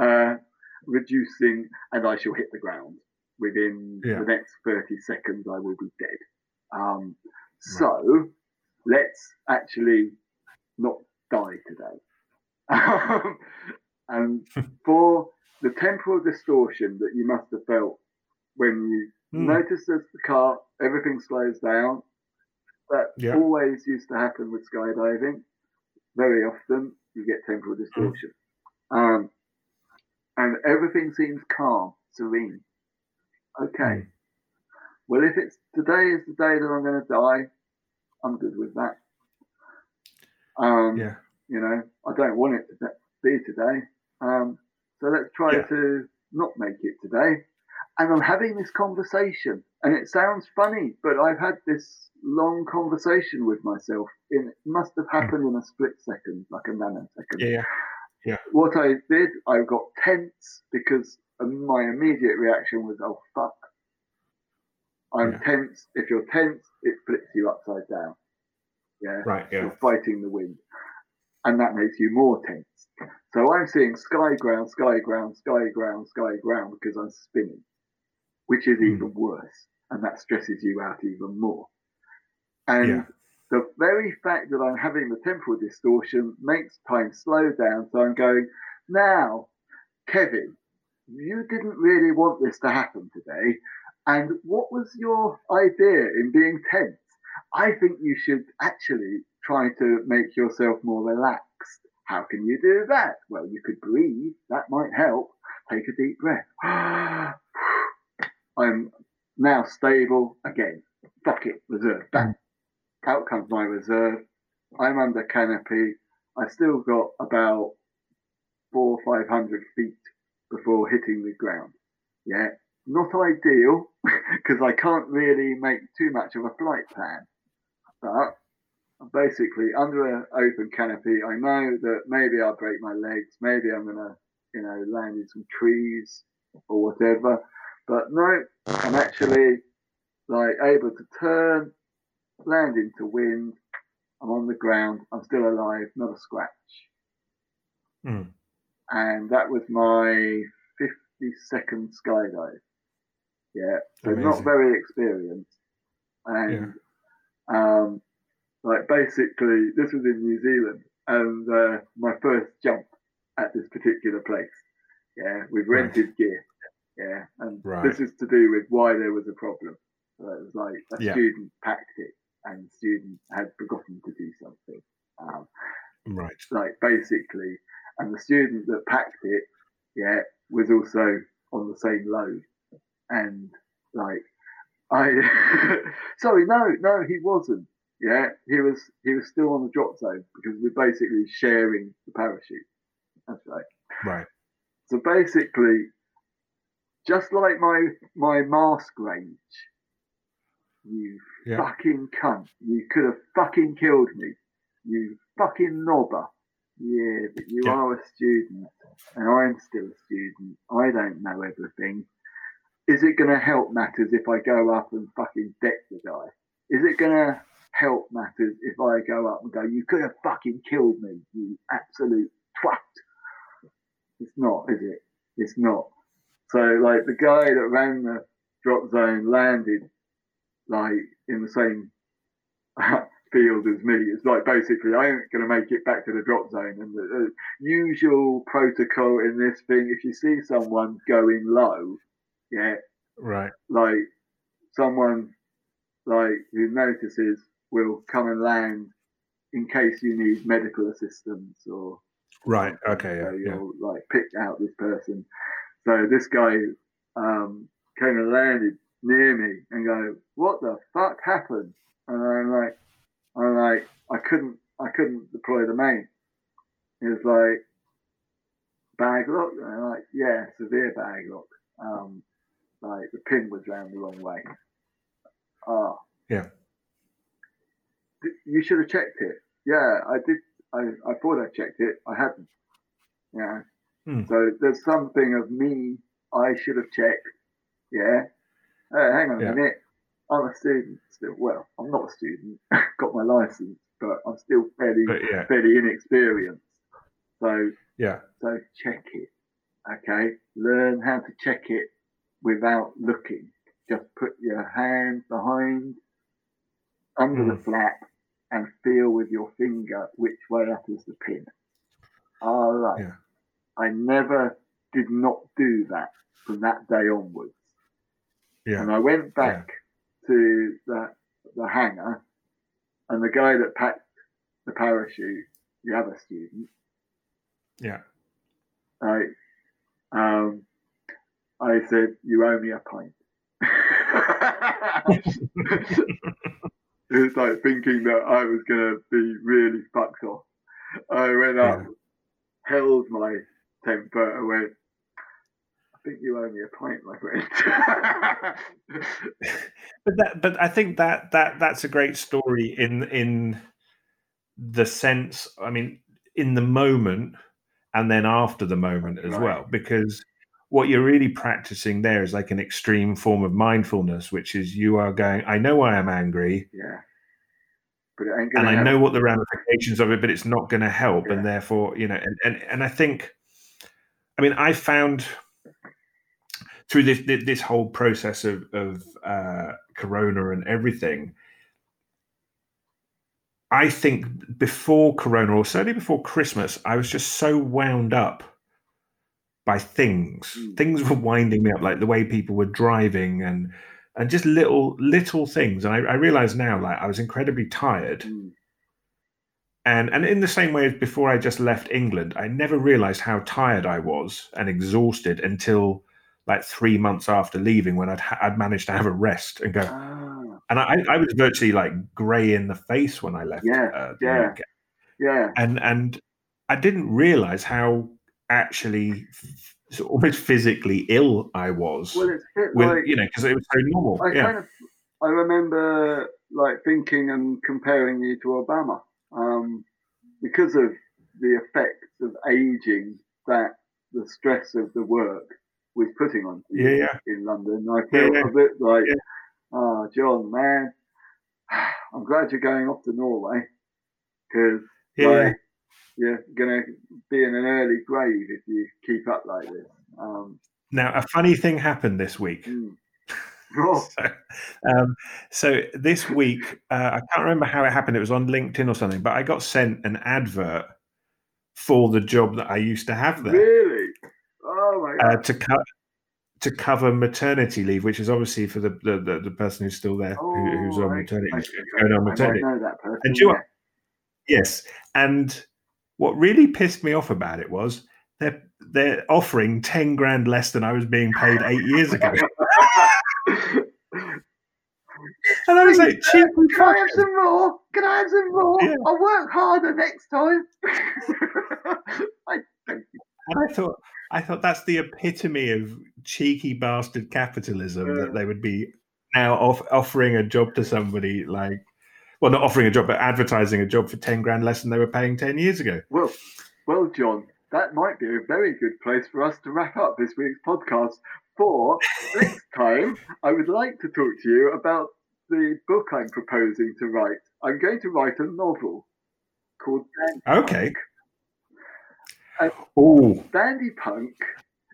uh, reducing, and I shall hit the ground within yeah. the next 30 seconds. I will be dead. Um, right. So let's actually not die today. and for the temporal distortion that you must have felt when you mm. notice as the car, everything slows down. That yeah. always used to happen with skydiving. Very often you get temporal distortion. Mm. Um, and everything seems calm, serene. Okay. Mm. Well, if it's today is the day that I'm going to die, I'm good with that. Um, yeah. You know, I don't want it to be today. Um, so let's try yeah. to not make it today. And I'm having this conversation, and it sounds funny, but I've had this long conversation with myself. it must have hmm. happened in a split second, like a nanosecond. Yeah. Yeah. What I did, I got tense because my immediate reaction was, "Oh fuck." I'm yeah. tense. If you're tense, it flips you upside down. Yeah. Right. Yeah. You're fighting the wind, and that makes you more tense. So I'm seeing sky ground, sky ground, sky ground, sky ground because I'm spinning, which is even hmm. worse, and that stresses you out even more. And yeah. the very fact that I'm having the temporal distortion makes time slow down. So I'm going now, Kevin. You didn't really want this to happen today. And what was your idea in being tense? I think you should actually try to make yourself more relaxed. How can you do that? Well, you could breathe. That might help. Take a deep breath. I'm now stable again. Fuck it, reserve. Bang. Mm. Out comes my reserve. I'm under canopy. I still got about four or five hundred feet before hitting the ground. Yeah, not ideal because I can't really make too much of a flight plan. But basically, under an open canopy, I know that maybe I'll break my legs, maybe I'm gonna, you know, land in some trees or whatever. But no, I'm actually like able to turn, land into wind. I'm on the ground. I'm still alive, not a scratch. Mm. And that was my 52nd skydive. Yeah, so Amazing. not very experienced. And um, like basically, this was in New Zealand, and uh, my first jump at this particular place. Yeah, we've rented gear. Yeah, and Right. this is to do with why there was a problem. So it was like a Yeah. student packed it, and the student had forgotten to do something. Um, Right. like basically, and the student that packed it, yeah, was also on the same load, and like, I, sorry, no, no, he wasn't. Yeah, he was he was still on the drop zone because we're basically sharing the parachute. That's right. Right. So basically, just like my my mask range, you Yeah. fucking cunt. You could have fucking killed me. You fucking knobber. Yeah, but you Yeah. are a student, and I'm still a student. I don't know everything. Is it going to help matters if I go up and fucking deck the guy? Is it going to help matters if I go up and go, you could have fucking killed me, you absolute twat? It's not, is it? It's not. So, like, the guy that ran the drop zone landed, like, in the same field as me. It's like, basically, I ain't going to make it back to the drop zone. And the, the usual protocol in this thing, if you see someone going low, yeah, Right. like someone like who notices will come and land in case you need medical assistance or Right. Okay. so Yeah. Yeah. you'll like pick out this person. So this guy um, came and landed near me and go, "What the fuck happened?" And I'm like, "I'm like, I couldn't, I couldn't deploy the main." He was like, "Bag lock," and I'm like, "Yeah, severe bag lock." Um, like the pin was round the wrong way. Ah, Yeah. You should have checked it. Yeah, I did. I, I thought I checked it. I hadn't. Yeah. Hmm. So there's something of me I should have checked. Yeah. Uh, hang on Yeah. a minute. I'm a student still. Well, I'm not a student. Got my license, but I'm still fairly yeah. fairly inexperienced. So Yeah. so check it. Okay. Learn how to check it without looking. Just put your hand behind under the Mm. flap and feel with your finger which way up is the pin. All right. Yeah. I never did not do that from that day onwards. Yeah. And I went back to the the hangar, and the guy that packed the parachute, the other student, Yeah. I um, I said, "You owe me a pint." it was like thinking that I was gonna be really fucked off. I went up, Yeah. held my temper, and went. I think you owe me a pint, my friend. but that but i think that that that's a great story in in the sense i mean in the moment and then after the moment as Right. well because what you're really practicing there is like an extreme form of mindfulness which is you are going i know i am angry yeah, but and i know what the ramifications of it but it's not going to help Yeah. and therefore you know and, and and i think i mean i found through this this whole process of of uh, Corona and everything, I think before Corona, or certainly before Christmas, I was just so wound up by things. Mm. Things were winding me up, like the way people were driving and and just little little things. And I, I realize now, like I was incredibly tired. Mm. And and in the same way as before I just left England, I never realized how tired I was and exhausted until like three months after leaving when I'd ha- I'd managed to have a rest and go. Ah, And I, I was virtually like grey in the face when I left. Yeah, uh, yeah. UK. yeah. And and I didn't realize how actually f- almost physically ill I was. Well, with like you know because it was so normal. I yeah. kind of I remember like thinking and comparing you to Obama um, because of the effects of aging that the stress of the work was putting on yeah, yeah. in London. I feel Yeah, a bit like, oh, John, man, I'm glad you're going off to Norway because Yeah, like, you're gonna be in an early grave if you keep up like this. Um, Now, a funny thing happened this week. mm. Oh, So, um, so this week, uh, I can't remember how it happened. It was on LinkedIn or something, but I got sent an advert for the job that I used to have there really? Oh my god! uh, to cut to cover maternity leave, which is obviously for the the, the, the person who's still there, who, who's Oh, on maternity, I, leave, going on I maternity. know that person. And do you know yeah. Yes, and what really pissed me off about it was they're they're offering ten grand less than I was being paid eight years ago, and I was like, Can I have some more? Can I have some more? Yeah. I'll work harder next time. I. I thought, I thought that's the epitome of cheeky bastard capitalism Yeah. that they would be now off, offering a job to somebody like, well, not offering a job, but advertising a job for ten grand less than they were paying ten years ago. Well, well, John, that might be a very good place for us to wrap up this week's podcast. For next time, I would like to talk to you about the book I'm proposing to write. I'm going to write a novel called Dandy Okay. Punk. Oh, Dandy Punk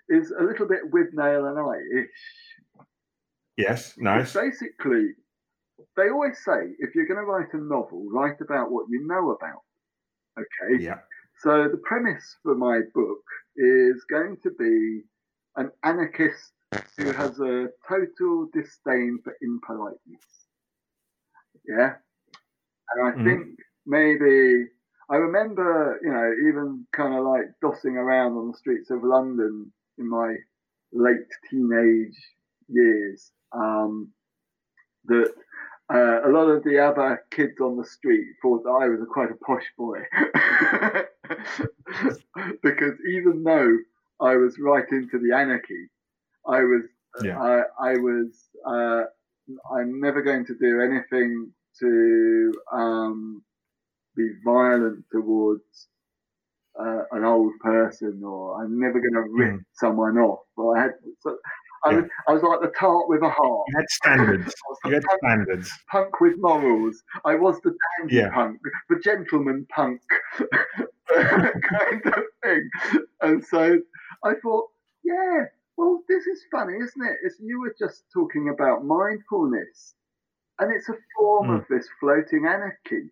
is a little bit Withnail and I ish. yes, It's nice. Basically, they always say if you're going to write a novel, write about what you know about. Okay. Yeah, So the premise for my book is going to be an anarchist who has a total disdain for impoliteness. Yeah. And I Mhm. think maybe I remember, you know, even kind of like dossing around on the streets of London in my late teenage years. Um, that uh, a lot of the other kids on the street thought that I was a, quite a posh boy. because even though I was right into the anarchy, I was, Yeah. I, I was, uh, I'm never going to do anything to um, be violent towards uh, an old person, or I'm never going to rip someone off. Or I had, so I, Yeah. was, I was like the tart with a heart. you had standards. You had punk, standards. punk with morals. I was the dandy Yeah. punk, the gentleman punk kind of thing. And so I thought, yeah, well, this is funny, isn't it? It's, you were just talking about mindfulness, and it's a form Mm. of this floating anarchy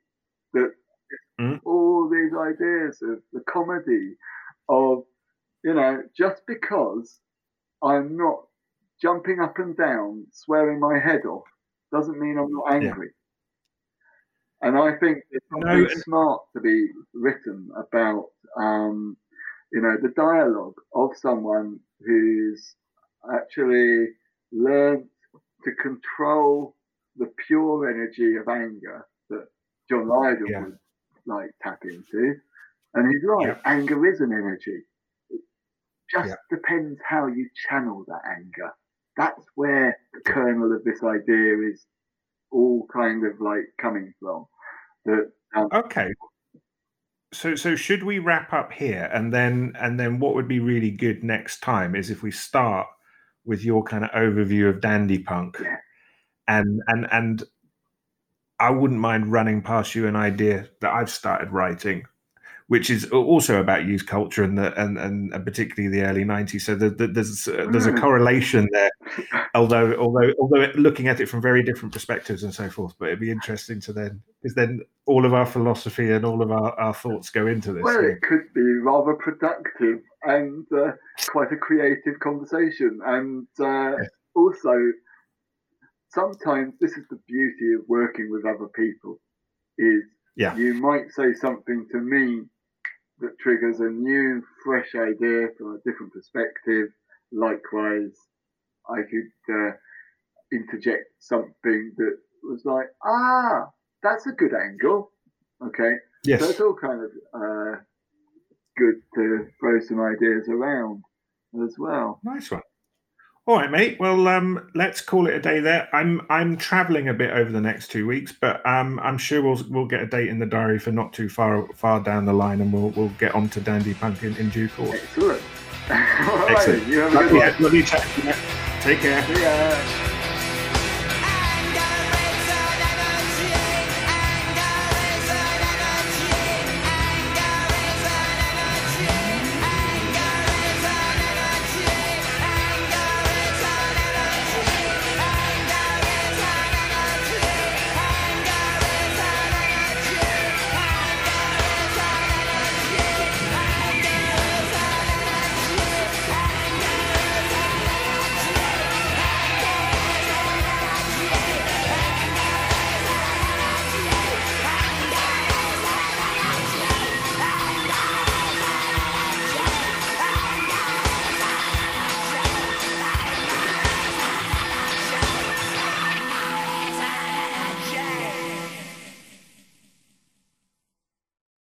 that Mm. all these ideas of the comedy of, you know, just because I'm not jumping up and down, swearing my head off, doesn't mean I'm not Yeah. angry. And I think it's No, smart to be written about, um, you know, the dialogue of someone who's actually learned to control the pure energy of anger that John Lydon Yeah. would like tap into. And he's right, Yeah. anger is an energy. It just Yeah. depends how you channel that anger. That's where the kernel of this idea is all kind of like coming from. That um, Okay. So so should we wrap up here and then and then what would be really good next time is if we start with your kind of overview of dandy punk Yeah. and and and I wouldn't mind running past you an idea that I've started writing which is also about youth culture and the and and, particularly the early 90s so the, the, there's uh, there's a Mm. correlation there although although although looking at it from very different perspectives and so forth but it'd be interesting to then because then all of our philosophy and all of our, our thoughts go into this well, it could be rather productive and uh, quite a creative conversation. And uh, also, sometimes this is the beauty of working with other people is Yeah. you might say something to me that triggers a new fresh idea from a different perspective. Likewise i could uh, interject something that was like ah that's a good angle. Okay? So it's all kind of uh, good to throw some ideas around as well. Nice one. All right, mate. Well, um, let's call it a day there. I'm I'm travelling a bit over the next two weeks, but um, I'm sure we'll we'll get a date in the diary for not too far far down the line, and we'll we'll get on to Dandy Punk in, in due course. excellent all right Excellent. you have a good one lovely chat. Take care.